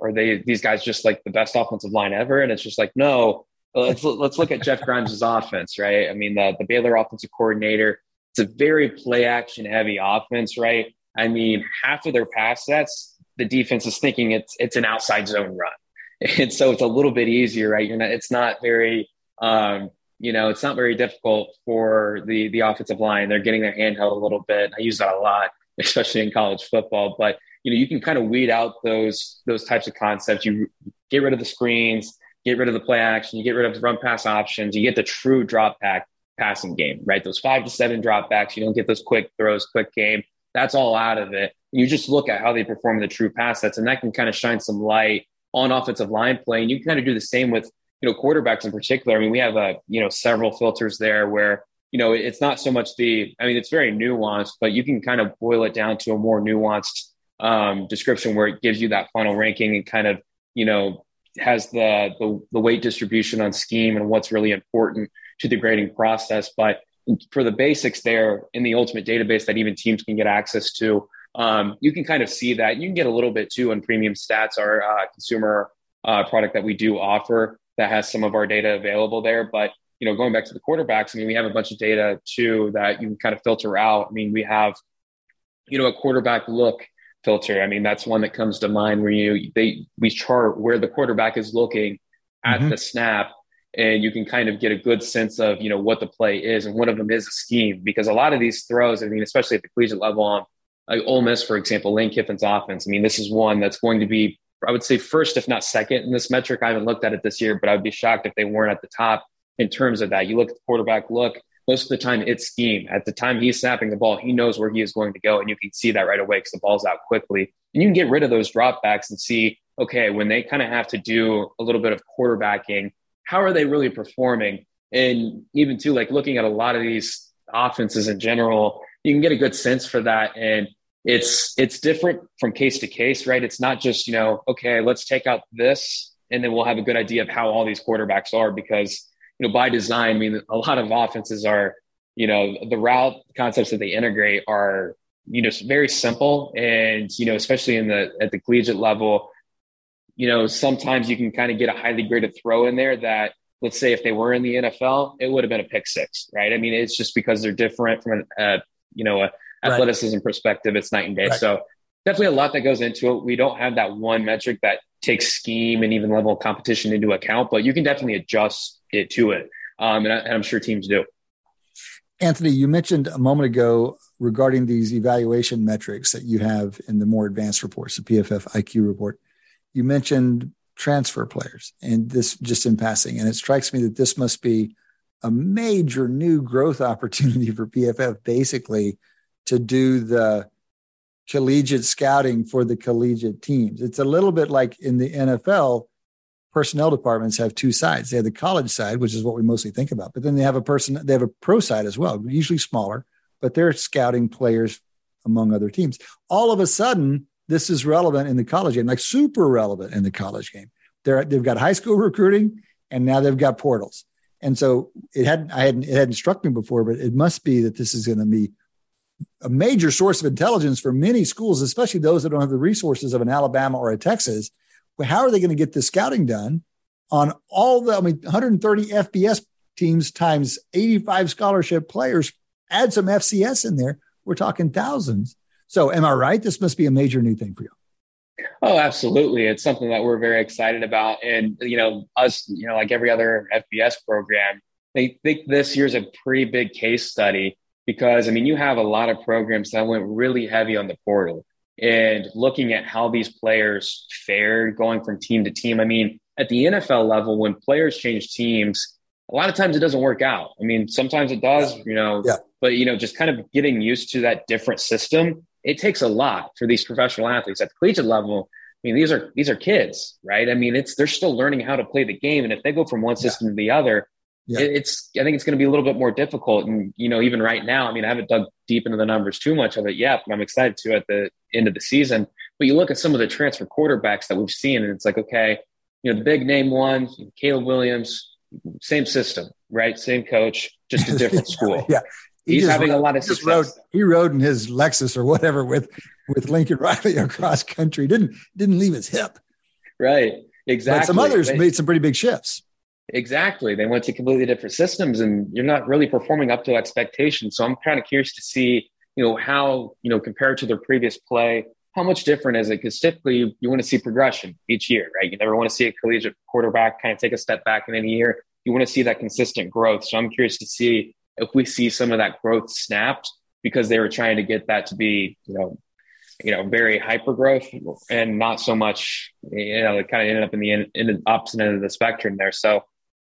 are they these guys just like the best offensive line ever? And it's just like, no. Let's let's look at Jeff Grimes' offense, right? I mean, the the Baylor offensive coordinator, it's a very play action heavy offense, right? I mean, half of their pass sets, the defense is thinking it's it's an outside zone run, and so it's a little bit easier, right? You're not, it's not very, um, you know, it's not very difficult for the the offensive line. They're getting their hand held a little bit. I use that a lot, especially in college football. But you know, you can kind of weed out those those types of concepts. You get rid of the screens, get rid of the play action, you get rid of the run pass options, you get the true drop back passing game, right? Those five to seven drop backs, you don't get those quick throws, quick game. That's all out of it. You just look at how they perform the true pass sets, and that can kind of shine some light on offensive line play. And you can kind of do the same with, you know, quarterbacks in particular. I mean, we have a, you know, several filters there where, you know, it's not so much the, I mean, it's very nuanced, but you can kind of boil it down to a more nuanced um, description where it gives you that final ranking and kind of, you know, has the, the, the weight distribution on scheme and what's really important to the grading process. But for the basics there in the ultimate database that even teams can get access to, um, you can kind of see that. You can get a little bit too on Premium Stats, our uh, consumer uh, product that we do offer that has some of our data available there. But you know, going back to the quarterbacks, I mean, we have a bunch of data too that you can kind of filter out. I mean, we have, you know, a quarterback look filter. I mean, that's one that comes to mind where you they we chart where the quarterback is looking at mm-hmm. the snap and you can kind of get a good sense of you know what the play is and one of them is a scheme because a lot of these throws i mean especially at the collegiate level on like Ole Miss for example Lane Kiffin's offense I mean this is one that's going to be I would say first if not second in this metric I haven't looked at it this year but I would be shocked if they weren't at the top in terms of that you look at the quarterback look most of the time it's scheme at the time he's snapping the ball he knows where he is going to go and you can see that right away because the ball's out quickly and you can get rid of those dropbacks and see okay when they kind of have to do a little bit of quarterbacking how are they really performing? And even too, like looking at a lot of these offenses in general, you can get a good sense for that. And it's it's different from case to case, right? It's not just, you know, okay, let's take out this and then we'll have a good idea of how all these quarterbacks are because, you know, by design, I mean a lot of offenses are, you know, the route concepts that they integrate are, you know, very simple. And, you know, especially in the at the collegiate level, you know, sometimes you can kind of get a highly graded throw in there that, let's say, if they were in the NFL, it would have been a pick six, right? I mean, it's just because they're different from an, uh, you know, a athleticism right. perspective. It's night and day. Right. So definitely a lot that goes into it. We don't have that one metric that takes scheme and even level of competition into account, but you can definitely adjust it to it. Um, and, I, and I'm sure teams do. Anthony, you mentioned a moment ago regarding these evaluation metrics that you have in the more advanced reports, the PFF IQ report you mentioned transfer players, and this just in passing, and it strikes me that this must be a major new growth opportunity for PFF, basically to do the collegiate scouting for the collegiate teams. It's a little bit like in the NFL, personnel departments have two sides. They have the college side, which is what we mostly think about, but then they have a person, they have a pro side as well, usually smaller, but they're scouting players among other teams. All of a sudden, this is relevant in the college game, like super relevant in the college game. They're, they've got high school recruiting and now they've got portals. And so it hadn't, I hadn't, it hadn't struck me before, but it must be that this is going to be a major source of intelligence for many schools, especially those that don't have the resources of an Alabama or a Texas. How are they going to get the scouting done on all the, I mean, 130 FBS teams times 85 scholarship players? Add some FCS in there. We're talking thousands. So, am I right? This must be a major new thing for you. Oh, absolutely. It's something that we're very excited about. And, you know, us, you know, like every other FBS program, they think this year's a pretty big case study because, I mean, you have a lot of programs that went really heavy on the portal and looking at how these players fared going from team to team. I mean, at the NFL level, when players change teams, a lot of times it doesn't work out. I mean, sometimes it does, you know, yeah. but, you know, just kind of getting used to that different system it takes a lot for these professional athletes at the collegiate level. I mean, these are these are kids, right? I mean, it's they're still learning how to play the game, and if they go from one system yeah. to the other, yeah. it's I think it's going to be a little bit more difficult. And you know, even right now, I mean, I haven't dug deep into the numbers too much of it yet, but I'm excited to at the end of the season. But you look at some of the transfer quarterbacks that we've seen, and it's like, okay, you know, the big name ones, Caleb Williams, same system, right? Same coach, just a different school. yeah, he he's having rode, a lot of success. Rode, he rode in his Lexus or whatever with with Lincoln Riley across country. Didn't didn't leave his hip. Right. Exactly. But some others but, made some pretty big shifts. Exactly. They went to completely different systems and you're not really performing up to expectations. So I'm kind of curious to see, you know, how, you know, compared to their previous play, how much different is it? Because typically you want to see progression each year, right? You never want to see a collegiate quarterback kind of take a step back in any year. You want to see that consistent growth. So I'm curious to see if we see some of that growth snapped because they were trying to get that to be, you know, you know, very hyper growth and not so much, you know, it kind of ended up in the, in the opposite end of the spectrum there. So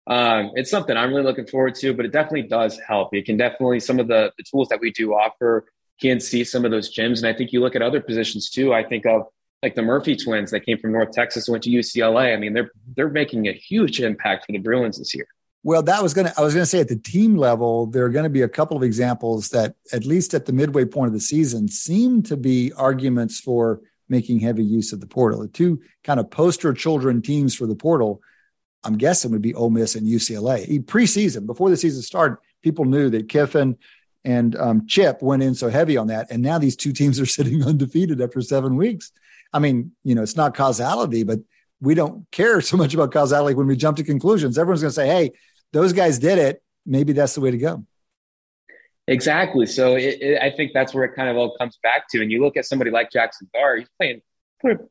um, it's something I'm really looking forward to, but it definitely does help. It can definitely, some of the, the tools that we do offer can see some of those gyms. And I think you look at other positions too. I think of like the Murphy twins that came from North Texas, went to UCLA. I mean, they're, they're making a huge impact for the Bruins this year. Well, that was going to, I was going to say at the team level, there are going to be a couple of examples that, at least at the midway point of the season, seem to be arguments for making heavy use of the portal. The two kind of poster children teams for the portal, I'm guessing would be Ole Miss and UCLA. He, preseason, before the season started, people knew that Kiffin and um, Chip went in so heavy on that. And now these two teams are sitting undefeated after seven weeks. I mean, you know, it's not causality, but we don't care so much about causality when we jump to conclusions. Everyone's going to say, hey, those guys did it. Maybe that's the way to go. Exactly. So it, it, I think that's where it kind of all comes back to. And you look at somebody like Jackson Dart, he's playing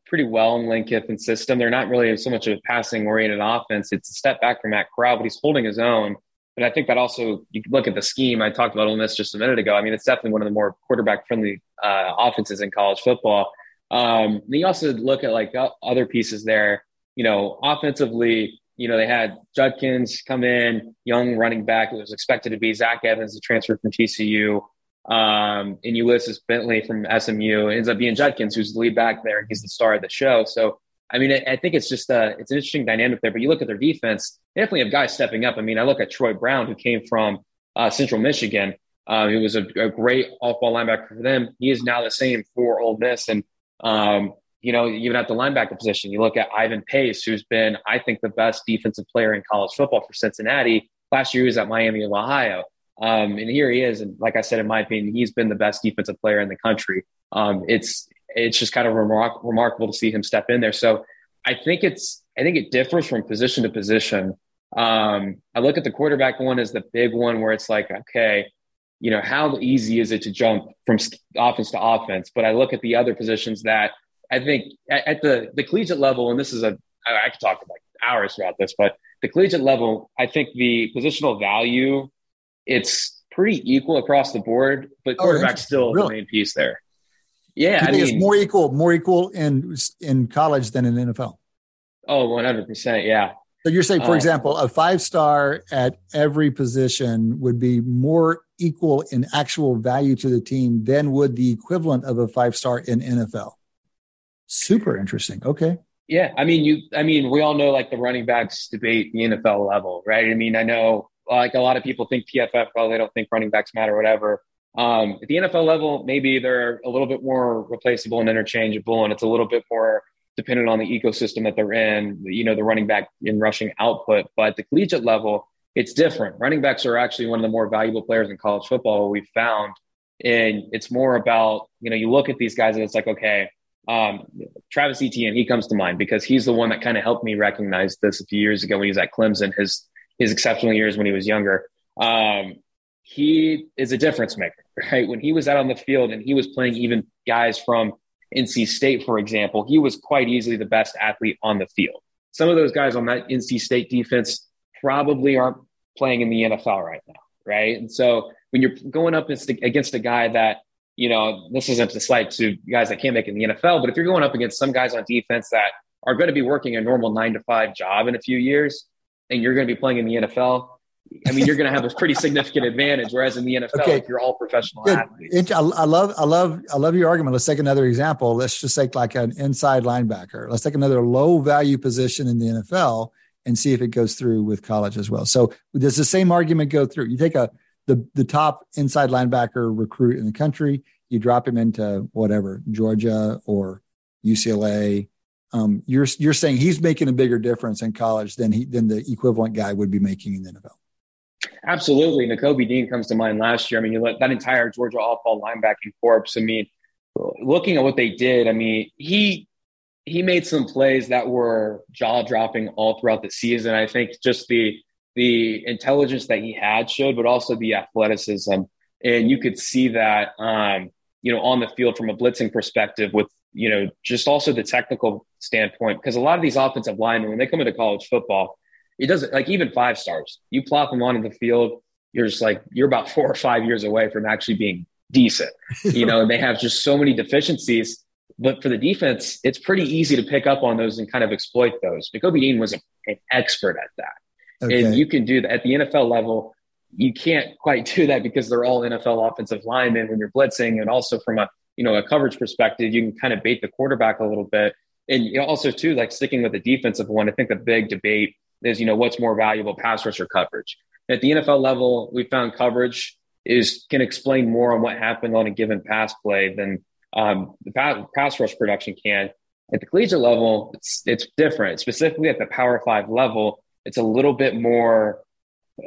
pretty well in Lane Kiffin's system. They're not really so much of a passing oriented offense. It's a step back from Matt Corral, but he's holding his own. But I think that also, you look at the scheme. I talked about Ole Miss just a minute ago. I mean, it's definitely one of the more quarterback friendly uh, offenses in college football. Um, you also look at like other pieces there. You know, offensively, you know, they had Judkins come in, young running back. It was expected to be Zach Evans, the transfer from TCU, um, and Ulysses Bentley from SMU. Ends up being Judkins, who's the lead back there, and he's the star of the show. So, I mean, I, I think it's just a, it's an interesting dynamic there. But you look at their defense, they definitely have guys stepping up. I mean, I look at Troy Brown, who came from uh, Central Michigan. Uh, he was a, a great off-ball linebacker for them. He is now the same for Ole Miss, and um, you know, even at the linebacker position, you look at Ivan Pace, who's been, I think, the best defensive player in college football for Cincinnati. Last year, he was at Miami of Ohio. Um, and here he is. And like I said, in my opinion, he's been the best defensive player in the country. Um, it's it's just kind of remar- remarkable to see him step in there. So I think it's I think it differs from position to position. Um, I look at the quarterback one as the big one where it's like, okay, you know, how easy is it to jump from offense to offense? But I look at the other positions that I think at, at the the collegiate level, and this is a I, I could talk like hours about this, but the collegiate level, I think the positional value it's pretty equal across the board, but oh, quarterback's still really? the main piece there. Yeah, I mean, it's more equal, more equal in in college than in NFL. Oh, Oh, one hundred percent. Yeah. So you're saying, for uh, example, a five star at every position would be more equal in actual value to the team than would the equivalent of a five star in NFL. Super interesting. Okay. Yeah, I mean, you. I mean, we all know like the running backs debate the NFL level, right? I mean, I know like a lot of people think PFF, well, they don't think running backs matter, whatever. Um, at the NFL level, maybe they're a little bit more replaceable and interchangeable, and it's a little bit more dependent on the ecosystem that they're in. You know, the running back in rushing output, but at the collegiate level, it's different. Running backs are actually one of the more valuable players in college football. We've found, and it's more about you know, you look at these guys and it's like, okay um, Travis Etienne, he comes to mind because he's the one that kind of helped me recognize this a few years ago when he was at Clemson, his his exceptional years when he was younger. Um, he is a difference maker, right? When he was out on the field and he was playing even guys from NC State, for example, he was quite easily the best athlete on the field. Some of those guys on that NC State defense probably aren't playing in the NFL right now, right? And so when you're going up against a guy that you know, this isn't a slight to guys that can't make it in the NFL, but if you're going up against some guys on defense that are going to be working a normal nine to five job in a few years, and you're going to be playing in the NFL, I mean, you're going to have a pretty significant advantage. Whereas in the NFL, okay. if you're all professional Good. athletes, I, I love, I love, I love your argument. Let's take another example. Let's just take like an inside linebacker. Let's take another low value position in the NFL and see if it goes through with college as well. So does the same argument go through? You take a the the top inside linebacker recruit in the country. You drop him into whatever Georgia or UCLA. Um, you're you're saying he's making a bigger difference in college than he than the equivalent guy would be making in the NFL. Absolutely, Nakobe Dean comes to mind last year. I mean, you look that entire Georgia off-ball linebacking corps. I mean, looking at what they did, I mean, he he made some plays that were jaw dropping all throughout the season. I think just the the intelligence that he had showed, but also the athleticism. And you could see that, um, you know, on the field from a blitzing perspective with, you know, just also the technical standpoint. Because a lot of these offensive linemen, when they come into college football, it doesn't like even five stars. You plop them onto the field, you're just like you're about four or five years away from actually being decent. You know, and they have just so many deficiencies. But for the defense, it's pretty easy to pick up on those and kind of exploit those. Nakobe Dean was a, an expert at that. Okay. And you can do that at the NFL level. You can't quite do that because they're all NFL offensive linemen when you're blitzing. And also from a, you know, a coverage perspective, you can kind of bait the quarterback a little bit. And you know, also too, like sticking with the defensive one, I think the big debate is, you know, what's more valuable, pass rush or coverage. At the NFL level, we found coverage is can explain more on what happened on a given pass play than um, the pass, pass rush production can. At the collegiate level, it's it's different. Specifically at the Power Five level, it's a little bit more.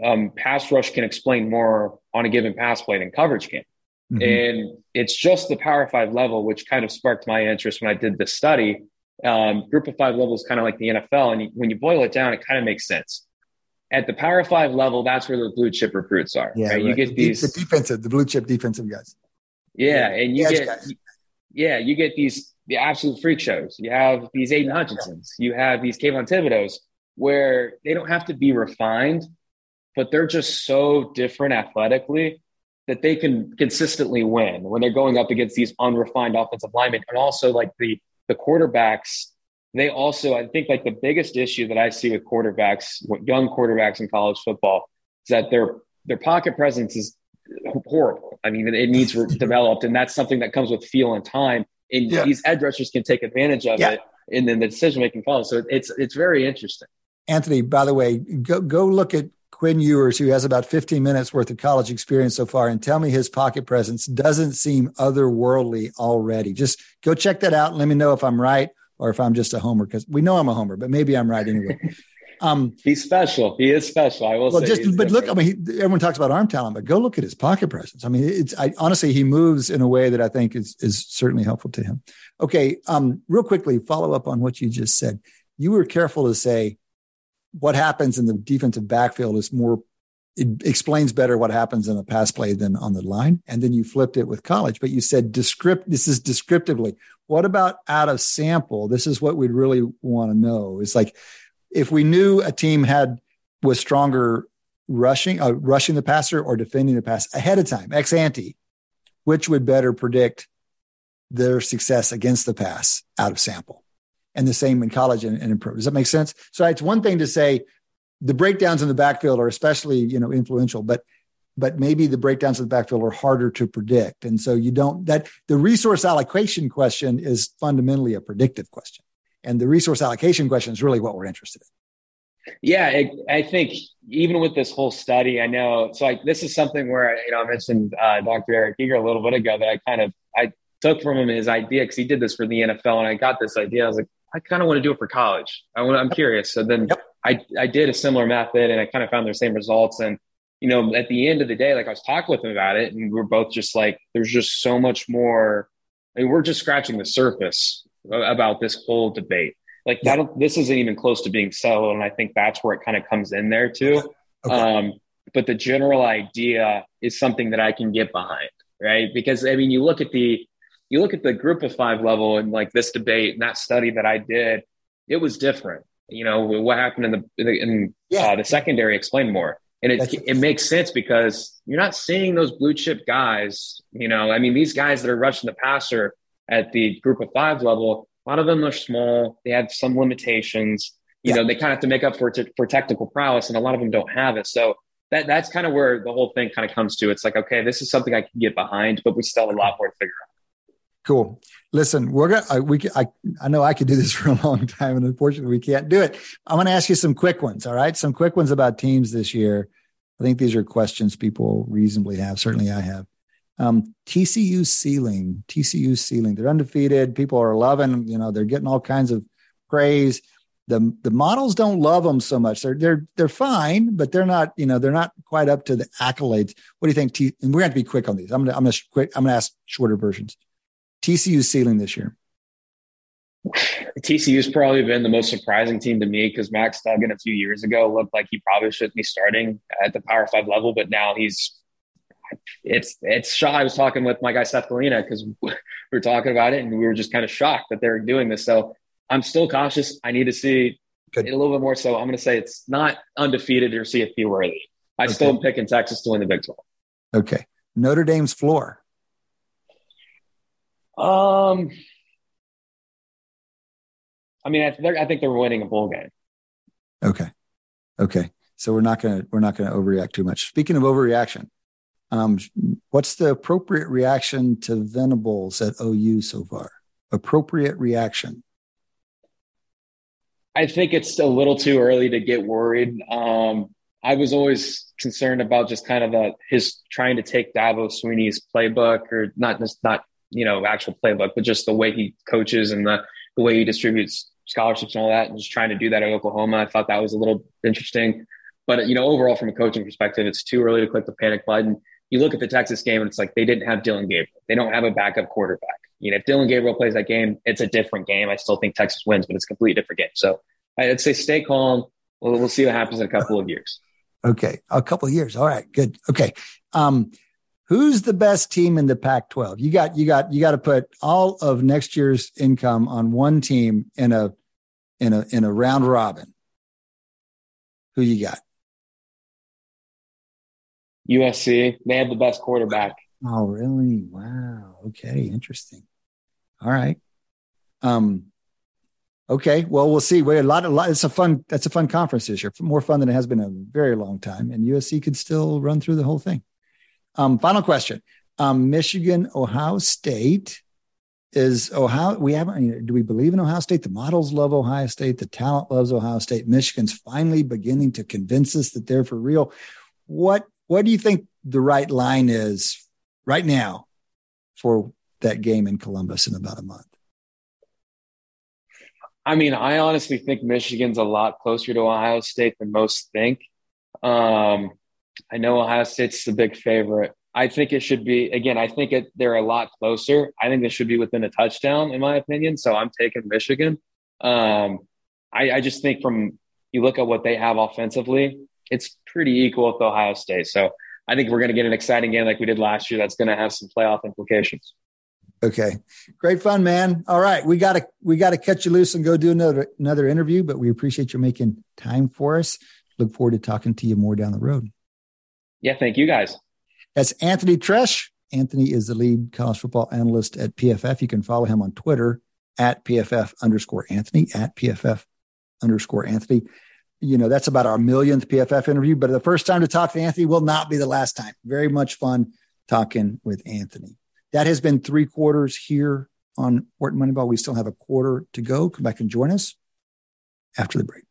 Um, pass rush can explain more on a given pass play than coverage can. Mm-hmm. And it's just the Power Five level, which kind of sparked my interest when I did this study. Um, group of five level is kind of like the NFL. And when you boil it down, it kind of makes sense at the Power Five level, that's where the blue chip recruits are. Yeah, right? you get these the defensive, the blue chip defensive guys. Yeah, and you get guys. yeah, you get these the absolute freak shows. You have these Aidan Hutchinsons, you have these Kayvon Thibodeaux, where they don't have to be refined, but they're just so different athletically that they can consistently win when they're going up against these unrefined offensive linemen, and also like the the quarterbacks they also, I think, like the biggest issue that I see with quarterbacks, young quarterbacks in college football, is that their their pocket presence is horrible. I mean, it needs developed, and that's something that comes with feel and time. And yeah. these edge rushers can take advantage of yeah. it, and then the decision making follows. So it's it's very interesting. Anthony, by the way, go go look at Quinn Ewers, who has about 15 minutes worth of college experience so far, and tell me his pocket presence doesn't seem otherworldly already. Just go check that out and let me know if I'm right or if I'm just a homer because we know I'm a homer, but maybe I'm right anyway. Um, he's special. He is special. I will well, just but look. I mean, he, everyone talks about arm talent, but go look at his pocket presence. I mean, it's I, honestly he moves in a way that I think is is certainly helpful to him. Okay, um, real quickly, follow up on what you just said. You were careful to say what happens in the defensive backfield is more it explains better what happens in the pass play than on the line. And then you flipped it with college, but you said descript. This is descriptively. What about out of sample? This is what we'd really want to know. It's like if we knew a team had was stronger rushing, uh, rushing the passer or defending the pass ahead of time, ex ante, which would better predict their success against the pass out of sample. And the same in college and, and in pro. Does that make sense? So it's one thing to say the breakdowns in the backfield are especially you know influential, but but maybe the breakdowns in the backfield are harder to predict, and so you don't that the resource allocation question is fundamentally a predictive question, and the resource allocation question is really what we're interested in. Yeah, it, I think even with this whole study, I know. So like this is something where you know I mentioned uh, Dr. Eric Eager a little bit ago that I kind of I took from him his idea because he did this for the NFL, and I got this idea. I was like, I kind of want to do it for college. I want, I'm curious. So then yep. I, I did a similar method and I kind of found the same results. And, you know, at the end of the day, like I was talking with him about it and we are both just like, there's just so much more. I mean, we're just scratching the surface about this whole debate. Like that, this isn't even close to being settled. And I think that's where it kind of comes in there too. Okay. Um, but the general idea is something that I can get behind, right? Because I mean, you look at the, you look at the group of five level and like this debate and that study that I did, it was different. You know what happened in the in yeah. uh, the secondary explain more. And it it. makes sense because you're not seeing those blue chip guys you know. I mean these guys that are rushing the passer at the group of five level a lot of them are small. They have some limitations. You yeah. know they kind of have to make up for t- for technical prowess and a lot of them don't have it. So that that's kind of where the whole thing kind of comes to. It's like okay this is something i can get behind but we still have a lot more to figure out Cool. Listen, we're gonna. I, we I I know I could do this for a long time, and unfortunately, we can't do it. I'm going to ask you some quick ones. All right, some quick ones about teams this year. I think these are questions people reasonably have. Certainly, I have. Um, TCU ceiling, TCU ceiling. They're undefeated. People are loving. You know, they're getting all kinds of praise. The the models don't love them so much. They're they're they're fine, but they're not. You know, they're not quite up to the accolades. What do you think? T, and we're going to be quick on these. I'm gonna I'm gonna quick. I'm gonna ask shorter versions. TCU ceiling this year? TCU's probably been the most surprising team to me because Max Duggan a few years ago looked like he probably shouldn't be starting at the Power Five level, but now he's it's it's shy. I was talking with my guy Seth Galina because we were talking about it and we were just kind of shocked that they're doing this. So I'm still cautious. I need to see Good. a little bit more. So I'm going to say it's not undefeated or CFP worthy. I okay. still am picking Texas to win the Big 12. Okay. Notre Dame's floor. Um, I mean, I, I think they're winning a bowl game. Okay. Okay. So we're not going to we're not to overreact too much. Speaking of overreaction, um, what's the appropriate reaction to Venables at OU so far? Appropriate reaction. I think it's a little too early to get worried. Um, I was always concerned about just kind of the, his trying to take Dabo Swinney's playbook, or not just not you know actual playbook, but just the way he coaches and the the way he distributes scholarships and all that, and just trying to do that at Oklahoma. I thought that was a little interesting. But you know, overall, from a coaching perspective, it's too early to click the panic button. You look at the Texas game, and it's like they didn't have Dillon Gabriel. They don't have a backup quarterback. You know, if Dillon Gabriel plays that game, it's a different game. I still think Texas wins, but it's a completely different game. So I'd say stay calm. We'll, we'll see what happens in a couple of years. Okay, a couple of years. All right, good. Okay, um, who's the best team in the Pac-12? You got, you got, you got to put all of next year's income on one team in a, in a, in a round robin. Who you got? USC. They have the best quarterback. Oh, really? Wow. Okay, interesting. All right. Um, okay. Well, we'll see. Wait, a lot, a lot. It's a fun. That's a fun conference this year. More fun than it has been in a very long time. And USC could still run through the whole thing. Um, final question. Um, Michigan, Ohio State is Ohio. We haven't. Do we believe in Ohio State? The models love Ohio State. The talent loves Ohio State. Michigan's finally beginning to convince us that they're for real. What What do you think the right line is right now for that game in Columbus in about a month? I mean, I honestly think Michigan's a lot closer to Ohio State than most think. Um, I know Ohio State's the big favorite. I think it should be again. I think it, they're a lot closer. I think they should be within a touchdown, in my opinion. So I'm taking Michigan. Um, I, I just think from you look at what they have offensively, it's pretty equal with Ohio State. So I think we're going to get an exciting game like we did last year. That's going to have some playoff implications. Okay, great fun, man. All right, we got to we got to cut you loose and go do another another interview. But we appreciate you making time for us. Look forward to talking to you more down the road. Yeah, thank you guys. That's Anthony Treash. Anthony is the lead college football analyst at PFF. You can follow him on Twitter at PFF underscore Anthony, at PFF underscore Anthony. You know, that's about our millionth PFF interview, but the first time to talk to Anthony will not be the last time. Very much fun talking with Anthony. That has been three quarters here on Wharton Moneyball. We still have a quarter to go. Come back and join us after the break.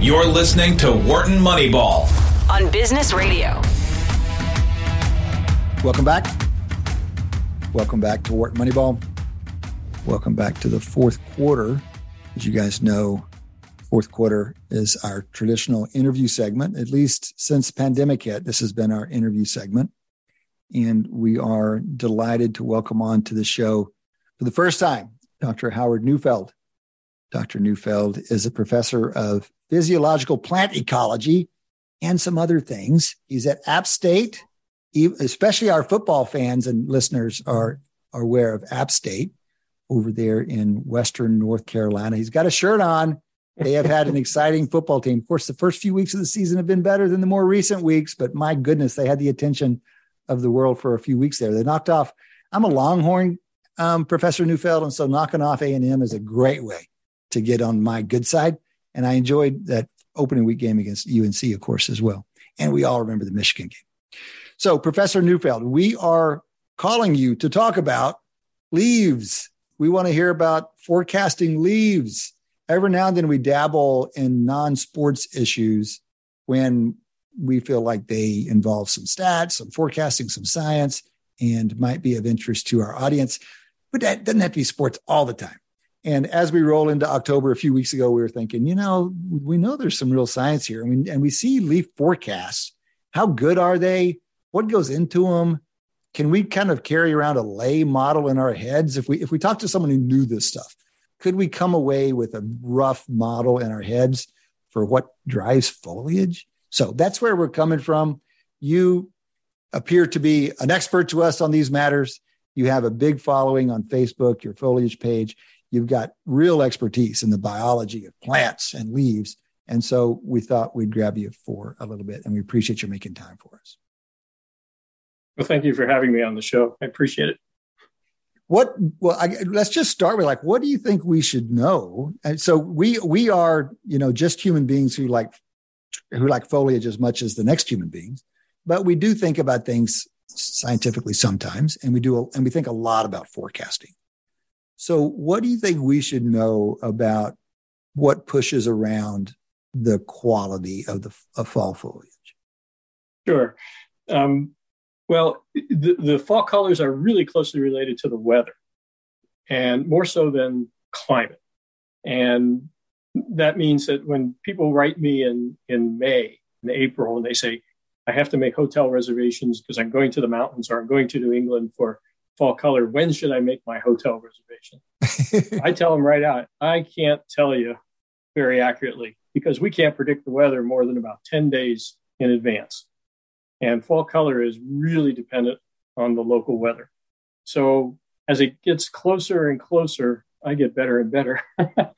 You're listening to Wharton Moneyball on Business Radio. Welcome back. Welcome back to Wharton Moneyball. Welcome back to the fourth quarter. As you guys know, fourth quarter is our traditional interview segment. At least since pandemic hit, this has been our interview segment. And we are delighted to welcome on to the show for the first time, Dr. Howard Neufeld. Dr. Neufeld is a professor of physiological plant ecology and some other things. He's at App State, especially our football fans and listeners are, are aware of App State over there in Western North Carolina. He's got a shirt on. They have had an exciting football team. Of course, the first few weeks of the season have been better than the more recent weeks, but my goodness, they had the attention of the world for a few weeks there. They knocked off. I'm a Longhorn um, Professor Neufeld, and so knocking off A and M is a great way to get on my good side. And I enjoyed that opening week game against UNC, of course, as well. And we all remember the Michigan game. So, Professor Neufeld, we are calling you to talk about leaves. We want to hear about forecasting leaves. Every now and then we dabble in non sports issues when we feel like they involve some stats, some forecasting, some science, and might be of interest to our audience. But that doesn't have to be sports all the time. And as we roll into October, a few weeks ago, we were thinking, you know, we know there's some real science here. And we, and we see leaf forecasts. How good are they? What goes into them? Can we kind of carry around a lay model in our heads? If we if we talk to someone who knew this stuff, could we come away with a rough model in our heads for what drives foliage? So that's where we're coming from. You appear to be an expert to us on these matters. You have a big following on Facebook, your foliage page. You've got real expertise in the biology of plants and leaves. And so we thought we'd grab you for a little bit, and we appreciate you making time for us. Well, thank you for having me on the show. I appreciate it. What? Well, I, let's just start with like, what do you think we should know? And so we we are, you know, just human beings who like who like foliage as much as the next human beings, but we do think about things scientifically sometimes, and we do, and we think a lot about forecasting. So, what do you think we should know about what pushes around the quality of the of fall foliage? Sure. Um, well, the, the fall colors are really closely related to the weather, and more so than climate. And that means that when people write me in in May, in April, and they say, "I have to make hotel reservations because I'm going to the mountains or I'm going to New England for fall color. When should I make my hotel reservation?" I tell them right out, I can't tell you very accurately because we can't predict the weather more than about 10 days in advance. And fall color is really dependent on the local weather. So as it gets closer and closer, I get better and better. but,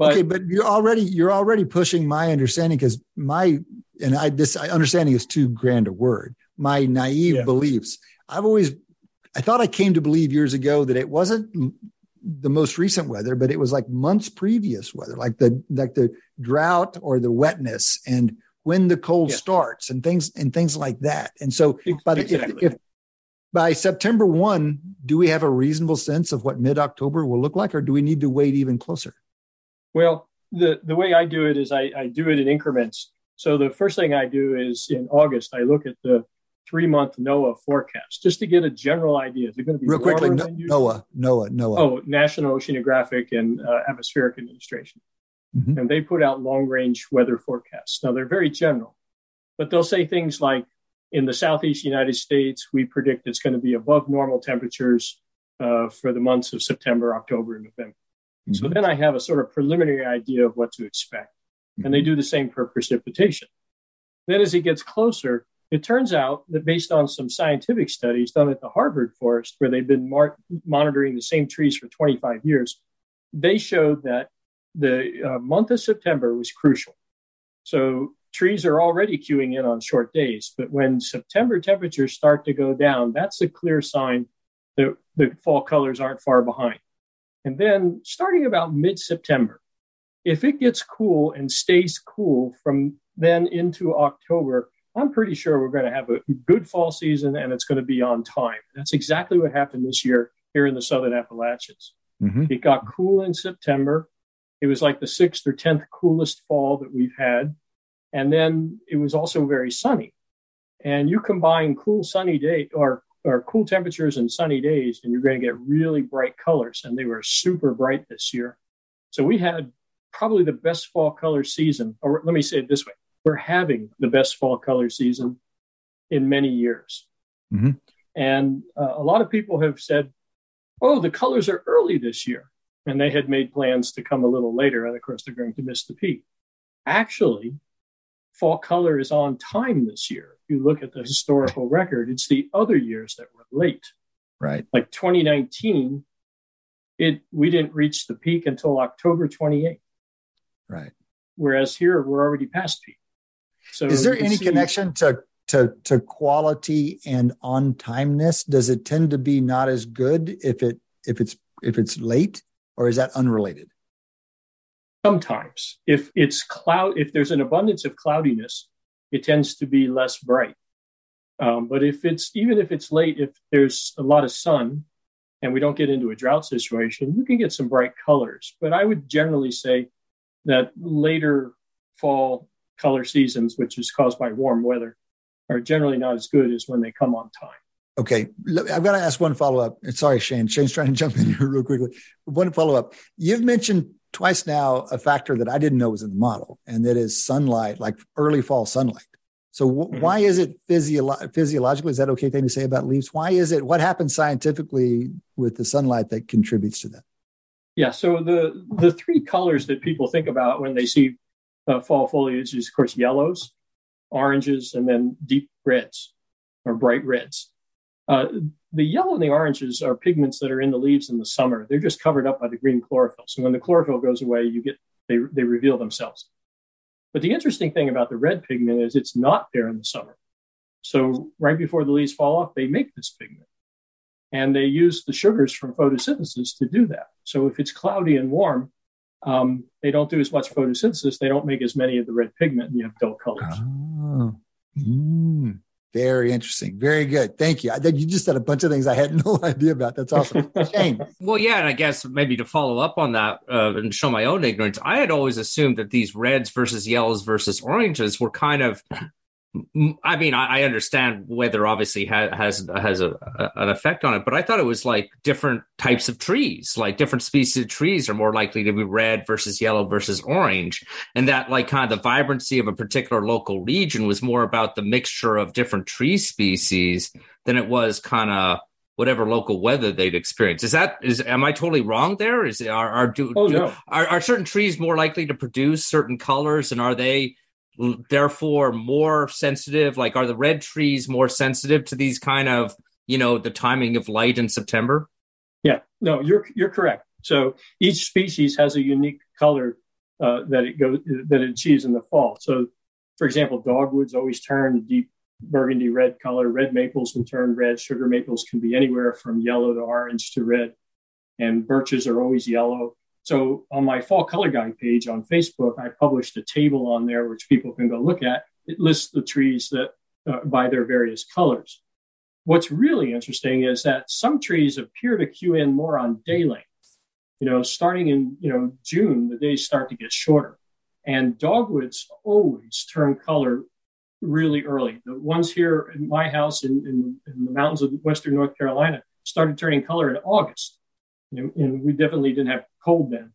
okay, but you're already you're already pushing my understanding because my and I this understanding is too grand a word. My naive yeah. beliefs. I've always I thought I came to believe years ago that it wasn't the most recent weather, but it was like months previous weather, like the like the drought or the wetness and when the cold yeah. starts and things and things like that. And so by the, exactly. if, if by September 1, do we have a reasonable sense of what mid October will look like, or do we need to wait even closer? Well, the, the way I do it is I, I do it in increments. So the first thing I do is in August, I look at the three month NOAA forecast just to get a general idea. Is it going to be real quickly? No, NOAA, NOAA, NOAA. Oh, National Oceanographic and uh, Atmospheric Administration, mm-hmm. and they put out long range weather forecasts. Now they're very general, but they'll say things like in the southeast United States, we predict it's going to be above normal temperatures uh, for the months of September, October, and November. Mm-hmm. So then I have a sort of preliminary idea of what to expect. Mm-hmm. And they do the same for precipitation. Then as it gets closer, it turns out that based on some scientific studies done at the Harvard Forest, where they've been mar- monitoring the same trees for 25 years, they showed that the uh, month of September was crucial. So trees are already cueing in on short days, but when September temperatures start to go down, that's a clear sign that the fall colors aren't far behind. And then starting about mid September, if it gets cool and stays cool from then into October, I'm pretty sure we're going to have a good fall season and it's going to be on time. That's exactly what happened this year here in the Southern Appalachians. Mm-hmm. It got cool in September. It was like the sixth or 10th coolest fall that we've had. And then it was also very sunny. And you combine cool sunny day or, or cool temperatures and sunny days, and you're going to get really bright colors. And they were super bright this year. So we had probably the best fall color season, or let me say it this way we're having the best fall color season in many years. Mm-hmm. And uh, a lot of people have said, oh, the colors are early this year. And they had made plans to come a little later. And of course, they're going to miss the peak. Actually, fall color is on time this year. If you look at the historical record, it's the other years that were late. Right. Like 2019, it we didn't reach the peak until October 28th. Right. Whereas here we're already past peak. So is there any see, connection to to to quality and on timeness? Does it tend to be not as good if it if it's if it's late, or is that unrelated? Sometimes, if it's cloud, if there's an abundance of cloudiness, it tends to be less bright. Um, but if it's even if it's late, if there's a lot of sun and we don't get into a drought situation, you can get some bright colors. But I would generally say that later fall color seasons, which is caused by warm weather, are generally not as good as when they come on time. Okay, I've got to ask one follow up. Sorry, Shane. Shane's trying to jump in here real quickly. One follow up. You've mentioned twice now a factor that I didn't know was in the model, and that is sunlight, like early fall sunlight. So, w- mm-hmm. why is it physio- physiologically? Is that okay thing to say about leaves? Why is it? What happens scientifically with the sunlight that contributes to that? Yeah. So the the three colors that people think about when they see uh, fall foliage is, of course, yellows, oranges, and then deep reds or bright reds. Uh, the yellow and the oranges are pigments that are in the leaves in the summer. They're just covered up by the green chlorophyll. So when the chlorophyll goes away, you get they they reveal themselves. But the interesting thing about the red pigment is it's not there in the summer. So right before the leaves fall off, they make this pigment. And they use the sugars from photosynthesis to do that. So if it's cloudy and warm, um, they don't do as much photosynthesis. They don't make as many of the red pigment, and you have dull colors. Oh. Mm. Very interesting. Very good. Thank you. I think you just said a bunch of things I had no idea about. That's awesome. Shane. well, yeah, and I guess maybe to follow up on that uh, and show my own ignorance, I had always assumed that these reds versus yellows versus oranges were kind of I mean, I, understand weather obviously has has, has a, a, an effect on it, but I thought it was like different types of trees, like different species of trees are more likely to be red versus yellow versus orange, and that like kind of the vibrancy of a particular local region was more about the mixture of different tree species than it was kind of whatever local weather they'd experience. Is that is am I totally wrong there? Is are are do, oh, do are, are certain trees more likely to produce certain colors, and are they therefore more sensitive? Like, are the red trees more sensitive to these kind of, you know, the timing of light in September? Yeah, no, you're you're correct. So each species has a unique color uh, that it goes that it achieves in the fall. So, for example, dogwoods always turn deep burgundy red color. Red maples will turn red. Sugar maples can be anywhere from yellow to orange to red, and birches are always yellow. So on my fall color guide page on Facebook, I published a table on there which people can go look at. It lists the trees that uh, by their various colors. What's really interesting is that some trees appear to cue in more on day length. You know, starting in you know June, the days start to get shorter, and dogwoods always turn color really early. The ones here in my house in, in, in the mountains of western North Carolina started turning color in August and we definitely didn't have cold then.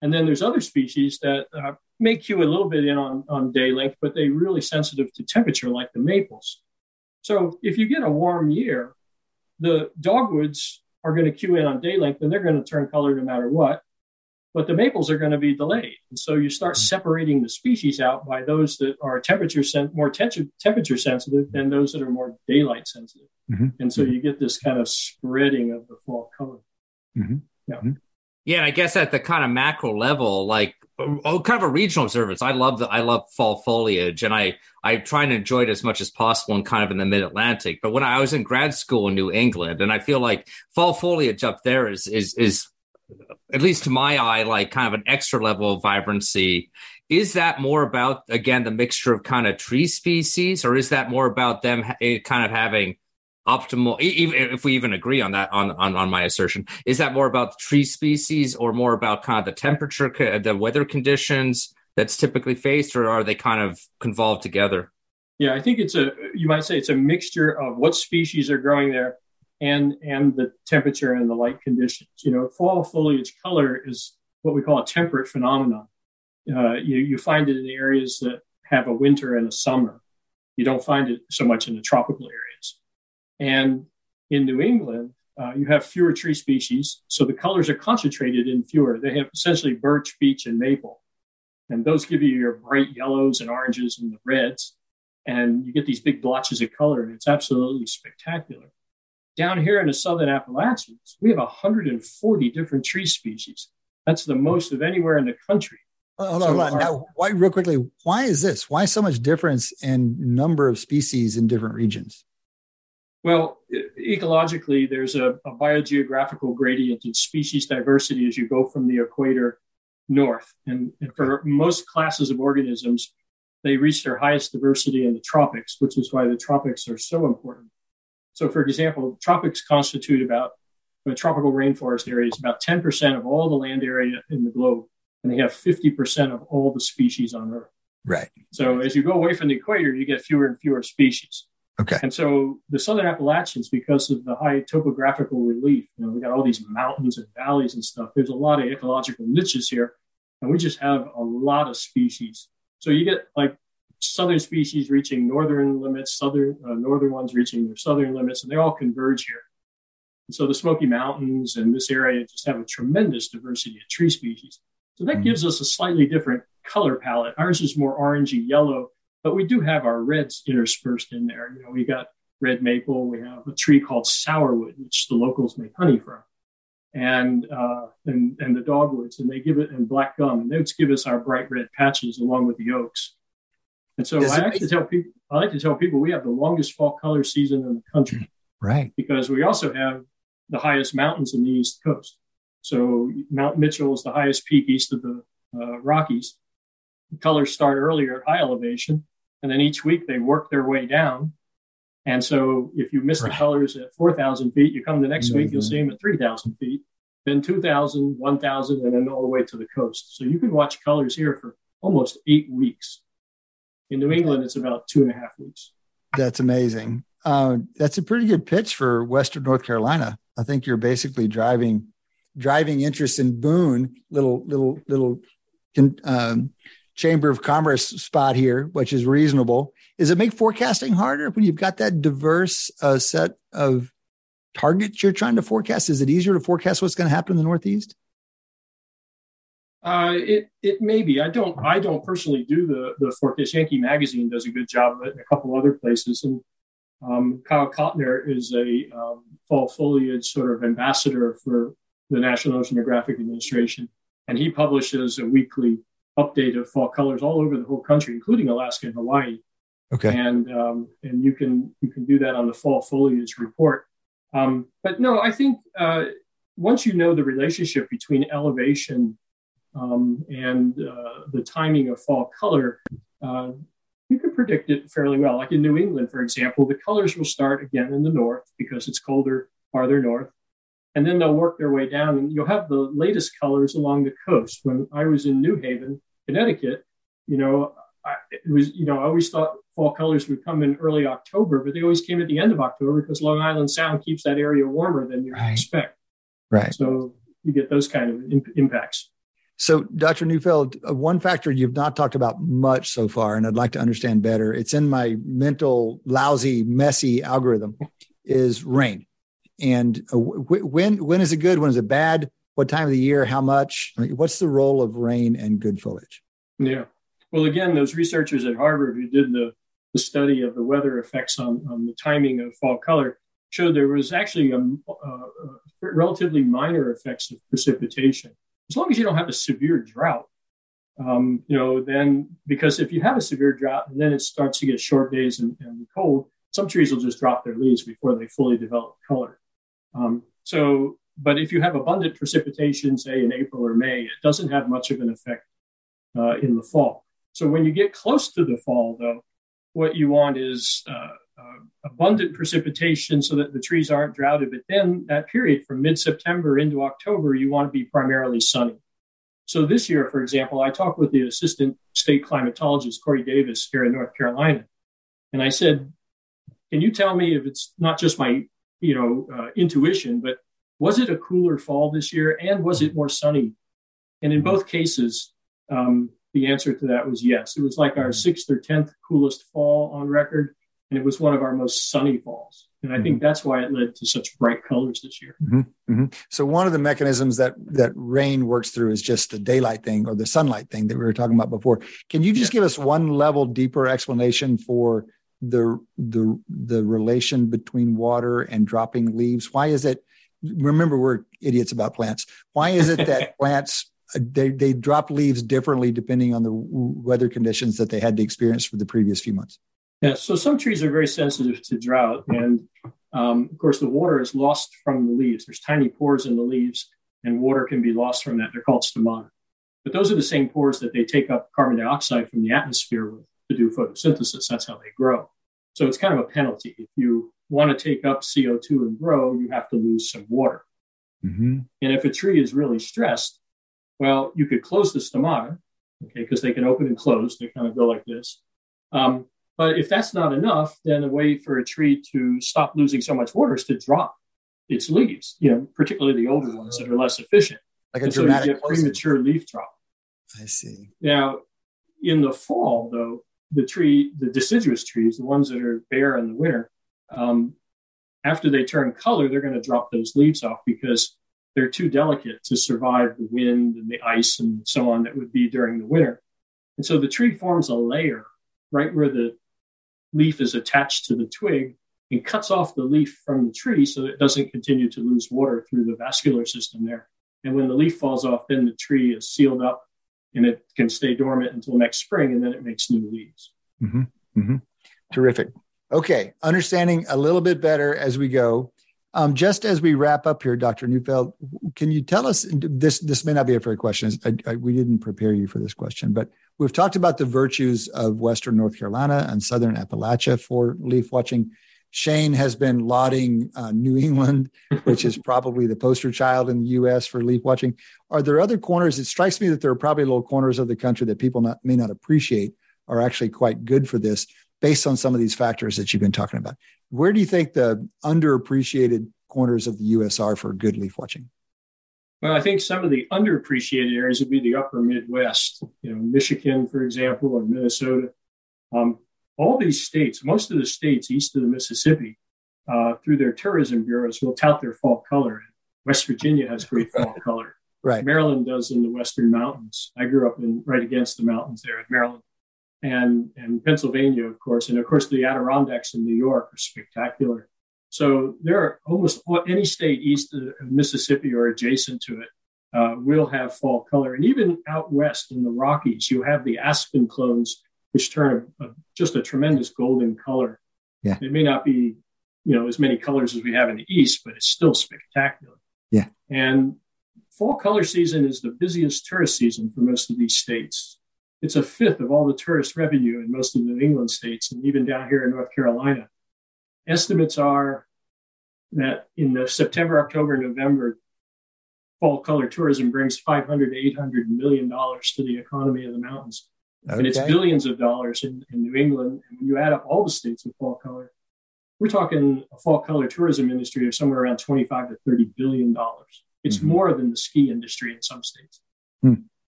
And then there's other species that uh, may cue a little bit in on, on day length, but they're really sensitive to temperature, like the maples. So if you get a warm year, the dogwoods are going to cue in on day length and they're going to turn color no matter what. But the maples are going to be delayed. And so you start mm-hmm. separating the species out by those that are temperature sen- more te- temperature sensitive than those that are more daylight sensitive. Mm-hmm. And so mm-hmm. you get this kind of spreading of the fall color. Mm-hmm. Yeah. Mm-hmm. Yeah, and I guess at the kind of macro level, like oh, kind of a regional observance. I love the I love fall foliage, and I I try and enjoy it as much as possible, and kind of in the Mid Atlantic. But when I was in grad school in New England, and I feel like fall foliage up there is is is at least to my eye like kind of an extra level of vibrancy. Is that more about again the mixture of kind of tree species, or is that more about them kind of having optimal even if we even agree on that on, on on my assertion is that more about tree species or more about kind of the temperature the weather conditions that's typically faced or are they kind of convolved together? Yeah i think it's a you might say it's a mixture of what species are growing there and and the temperature and the light conditions. You know fall foliage color is what we call a temperate phenomenon. Uh, you, you find it in areas that have a winter and a summer. You don't find it so much in the tropical areas and in New England, uh, you have fewer tree species, so the colors are concentrated in fewer. They have essentially birch, beech, and maple. And those give you your bright yellows and oranges and the reds. And you get these big blotches of color, and it's absolutely spectacular. Down here in the southern Appalachians, we have 140 different tree species. That's the most of anywhere in the country. Hold on, so hold on. Our, now, why, real quickly, why is this? Why so much difference in number of species in different regions? Well, ecologically, there's a, a, biogeographical gradient in species diversity as you go from the equator north. And, and, for most classes of organisms, they reach their highest diversity in the tropics, which is why the tropics are so important. So, for example, tropics constitute about the tropical rainforest areas about 10% of all the land area in the globe, and they have 50% of all the species on Earth. Right. So, as you go away from the equator, you get fewer and fewer species. Okay. And so the Southern Appalachians, because of the high topographical relief, you know, we got all these mountains and valleys and stuff. There's a lot of ecological niches here, and we just have a lot of species. So you get like southern species reaching northern limits, southern uh, northern ones reaching their southern limits, and they all converge here. And so the Smoky Mountains and this area just have a tremendous diversity of tree species. So that mm-hmm. gives us a slightly different color palette. Ours is more orangey yellow, but we do have our reds interspersed in there. You know, we got red maple. We have a tree called sourwood, which the locals make honey from, and uh, and and the dogwoods, and they give it and black gum, and those give us our bright red patches along with the oaks. And so I like to tell people, I like to tell people we have the longest fall color season in the country, right? Because we also have the highest mountains in the East Coast. So Mount Mitchell is the highest peak east of the uh, Rockies. The colors start earlier at high elevation, and then each week they work their way down. And so if you miss right. the colors at 4,000 feet, you come the next mm-hmm. week, you'll see them at 3,000 feet, then 2,000, 1,000, and then all the way to the coast. So you can watch colors here for almost eight weeks. In New England, it's about two and a half weeks. That's amazing. Uh, that's a pretty good pitch for Western North Carolina. I think you're basically driving driving interest in Boone, little little little um, chamber of commerce spot here, which is reasonable. Is it make forecasting harder when you've got that diverse uh, set of targets you're trying to forecast? Is it easier to forecast what's going to happen in the Northeast? Uh, it it may be. I don't I don't personally do the the forecast. Yankee Magazine does a good job of it, and a couple other places. And um, Kyle Cotner is a um, fall foliage sort of ambassador for the National Oceanographic Administration, and he publishes a weekly update of fall colors all over the whole country, including Alaska and Hawaii. Okay. And um, and you can you can do that on the fall foliage report. Um, but no, I think uh, once you know the relationship between elevation um, and uh, the timing of fall color, uh, you can predict it fairly well. Like in New England, for example, the colors will start again in the north because it's colder farther north. And then they'll work their way down, and you'll have the latest colors along the coast. When I was in New Haven, Connecticut, you know, I, it was, you know, I always thought fall colors would come in early October, but they always came at the end of October because Long Island Sound keeps that area warmer than you right. expect. Right. So you get those kind of imp- impacts. So, Dr. Neufeld, uh, one factor you've not talked about much so far, and I'd like to understand better, it's in my mental, lousy, messy algorithm, is rain. And uh, when when is it good? When is it bad? What time of the year? How much? What's the role of rain and good foliage? Yeah. Well, again, those researchers at Harvard who did the, the study of the weather effects on, on the timing of fall color showed there was actually a, a, a relatively minor effects of precipitation as long as you don't have a severe drought, um, you know, then because if you have a severe drought and then it starts to get short days and, and cold, some trees will just drop their leaves before they fully develop color. Um, so, but if you have abundant precipitation, say in April or May, it doesn't have much of an effect uh, in the fall. So when you get close to the fall, though, what you want is uh, uh, abundant precipitation so that the trees aren't droughted. But then that period from mid September into October, you want to be primarily sunny. So this year, for example, I talked with the assistant state climatologist, Corey Davis, here in North Carolina. And I said, Can you tell me if it's not just my you know, uh, intuition, but was it a cooler fall this year and was it more sunny? And in both cases, um, the answer to that was yes. It was like our sixth or 10th coolest fall on record and it was one of our most sunny falls. And I mm-hmm. think that's why it led to such bright colors this year. Mm-hmm. Mm-hmm. So one of the mechanisms that that rain works through is just the daylight thing or the sunlight thing that we were talking about before. Can you just yeah. give us one level deeper explanation for the the the relation between water and dropping leaves? Why is it? Remember, we're idiots about plants. Why is it that plants they they drop leaves differently depending on the weather conditions that they had to experience for the previous few months? Yeah, so some trees are very sensitive to drought, and um, of course, the water is lost from the leaves. There's tiny pores in the leaves, and water can be lost from that. They're called stomata. But those are the same pores that they take up carbon dioxide from the atmosphere with to do photosynthesis. That's how they grow. So it's kind of a penalty. If you want to take up CO2 and grow, you have to lose some water. Mm-hmm. And if a tree is really stressed, well, you could close the stomata, okay, because they can open and close. They kind of go like this. Um, but if that's not enough, then a way for a tree to stop losing so much water is to drop its leaves, you know, particularly the older ones that are less efficient. Like a and dramatic so you get premature leaf drop. I see. Now, in the fall, though, the tree, the deciduous trees, the ones that are bare in the winter, um, after they turn color, they're going to drop those leaves off because they're too delicate to survive the wind and the ice and so on that would be during the winter. And so the tree forms a layer right where the leaf is attached to the twig and cuts off the leaf from the tree so it doesn't continue to lose water through the vascular system there. And when the leaf falls off, then the tree is sealed up and it can stay dormant until next spring and then it makes new leaves. Mm-hmm. Mm-hmm. Terrific. Okay, understanding a little bit better as we go. Um, just as we wrap up here, Dr. Neufeld, can you tell us this? This may not be a fair question. I, I, we didn't prepare you for this question, but we've talked about the virtues of Western North Carolina and Southern Appalachia for leaf watching. Shane has been lauding uh, New England, which is probably the poster child in the U.S. for leaf watching. Are there other corners? It strikes me that there are probably little corners of the country that people not, may not appreciate are actually quite good for this based on some of these factors that you've been talking about. Where do you think the underappreciated corners of the U.S. are for good leaf watching? Well, I think some of the underappreciated areas would be the upper Midwest, you know, Michigan, for example, or Minnesota. Um, all these states, most of the states east of the Mississippi, uh, through their tourism bureaus, will tout their fall color. West Virginia has great fall color. Right. Maryland does in the Western Mountains. I grew up in right against the mountains there in Maryland and and Pennsylvania, of course, and of course the Adirondacks in New York are spectacular. So there are almost any state east of Mississippi or adjacent to it uh, will have fall color, and even out west in the Rockies, you have the aspen clones, which turn a, a, just a tremendous golden color. Yeah, it may not be you know as many colors as we have in the east, but it's still spectacular. Yeah, and fall color season is the busiest tourist season for most of these states it's a fifth of all the tourist revenue in most of the New England states and even down here in North Carolina. Estimates are that in the September, October, November, fall color tourism brings 500 to 800 million dollars to the economy of the mountains. Okay. And it's billions of dollars in, in New England. And when you add up all the states with fall color, we're talking a fall color tourism industry of somewhere around 25 to 30 billion dollars. It's mm-hmm. more than the ski industry in some states. Hmm.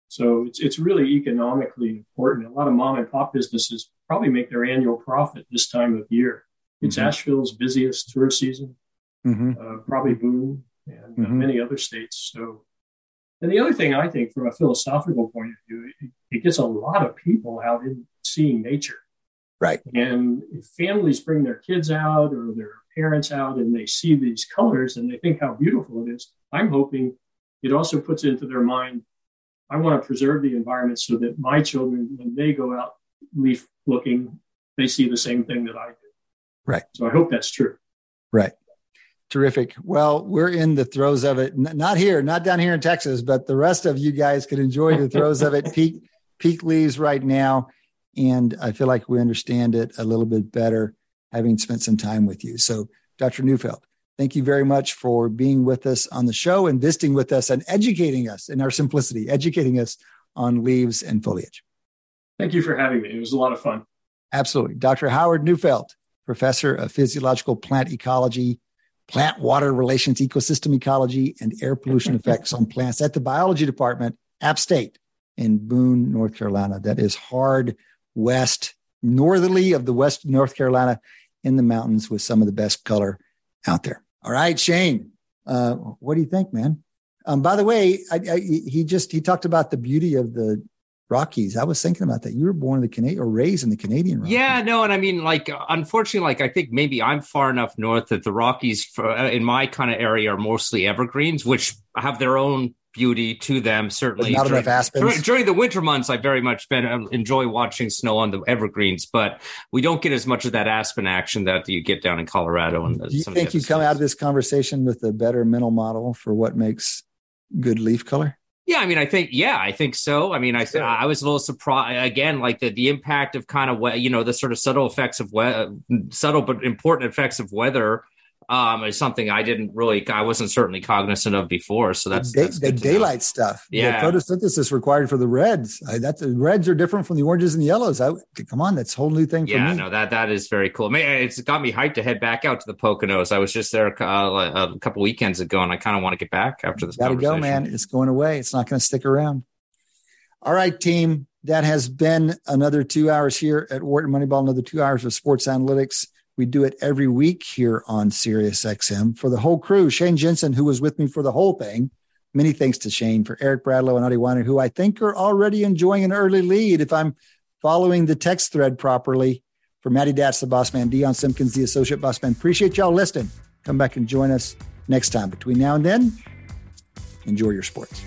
So it's, it's really economically important. A lot of mom and pop businesses probably make their annual profit this time of year. It's mm-hmm. Asheville's busiest tourist season, mm-hmm. uh, probably Boone and uh, mm-hmm. many other states. So, and the other thing I think from a philosophical point of view, it, it gets a lot of people out in seeing nature. Right. And if families bring their kids out or their parents out and they see these colors and they think how beautiful it is, I'm hoping it also puts into their mind I want to preserve the environment so that my children, when they go out leaf looking, they see the same thing that I do. Right. So I hope that's true. Right. Terrific. Well, we're in the throes of it. not here, not down here in Texas, but the rest of you guys can enjoy the throes of it. Peak peak leaves right now, and I feel like we understand it a little bit better having spent some time with you. So, Dr. Neufeld, Thank you very much for being with us on the show and visiting with us and educating us in our simplicity, educating us on leaves and foliage. Thank you for having me. It was a lot of fun. Absolutely. Dr. Howard Neufeld, professor of physiological plant ecology, plant water relations, ecosystem ecology, and air pollution effects on plants at the biology department, App State in Boone, North Carolina. That is hard west, northerly of the west North Carolina in the mountains with some of the best color out there. All right, Shane, uh, what do you think, man? Um, by the way, I, I, he just he talked about the beauty of the Rockies. I was thinking about that. You were born in the Canadian or raised in the Canadian Rockies. Yeah, no, and I mean, like, unfortunately, like I think maybe I'm far enough north that the Rockies, for, uh, in my kind of area, are mostly evergreens, which have their own beauty to them. Certainly, not during, enough aspens. During, during, the winter months, I very much been, uh, enjoy watching snow on the evergreens, but we don't get as much of that aspen action that you get down in Colorado. And do you think you come out of this conversation with a better mental model for what makes good leaf color? Yeah, I mean, I think, yeah, I think so. I mean, I th- I was a little surprised again, like the the impact of kind of what you know the sort of subtle effects of weather, subtle but important effects of weather um, is something I didn't really, I wasn't certainly cognizant of before. So that's the, that's the daylight stuff. Yeah. The photosynthesis required for the reds. I, that's the reds are different from the oranges and the yellows. I, come on, that's a whole new thing for me. yeah, no, that, that is very cool. It's got me hyped to head back out to the Poconos. I was just there uh, a couple weekends ago and I kind of want to get back after this. Gotta go, man. It's going away. It's not going to stick around. All right, team. That has been another two hours here at Wharton Moneyball, another two hours of sports analytics We do it every week here on Sirius XM. For the whole crew, Shane Jensen, who was with me for the whole thing, many thanks to Shane, for Eric Bradlow and Adi Wyner, who I think are already enjoying an early lead if I'm following the text thread properly. For Matty Datz, the boss man, Dion Simpkins, the associate boss man. Appreciate y'all listening. Come back and join us next time. Between now and then, enjoy your sports.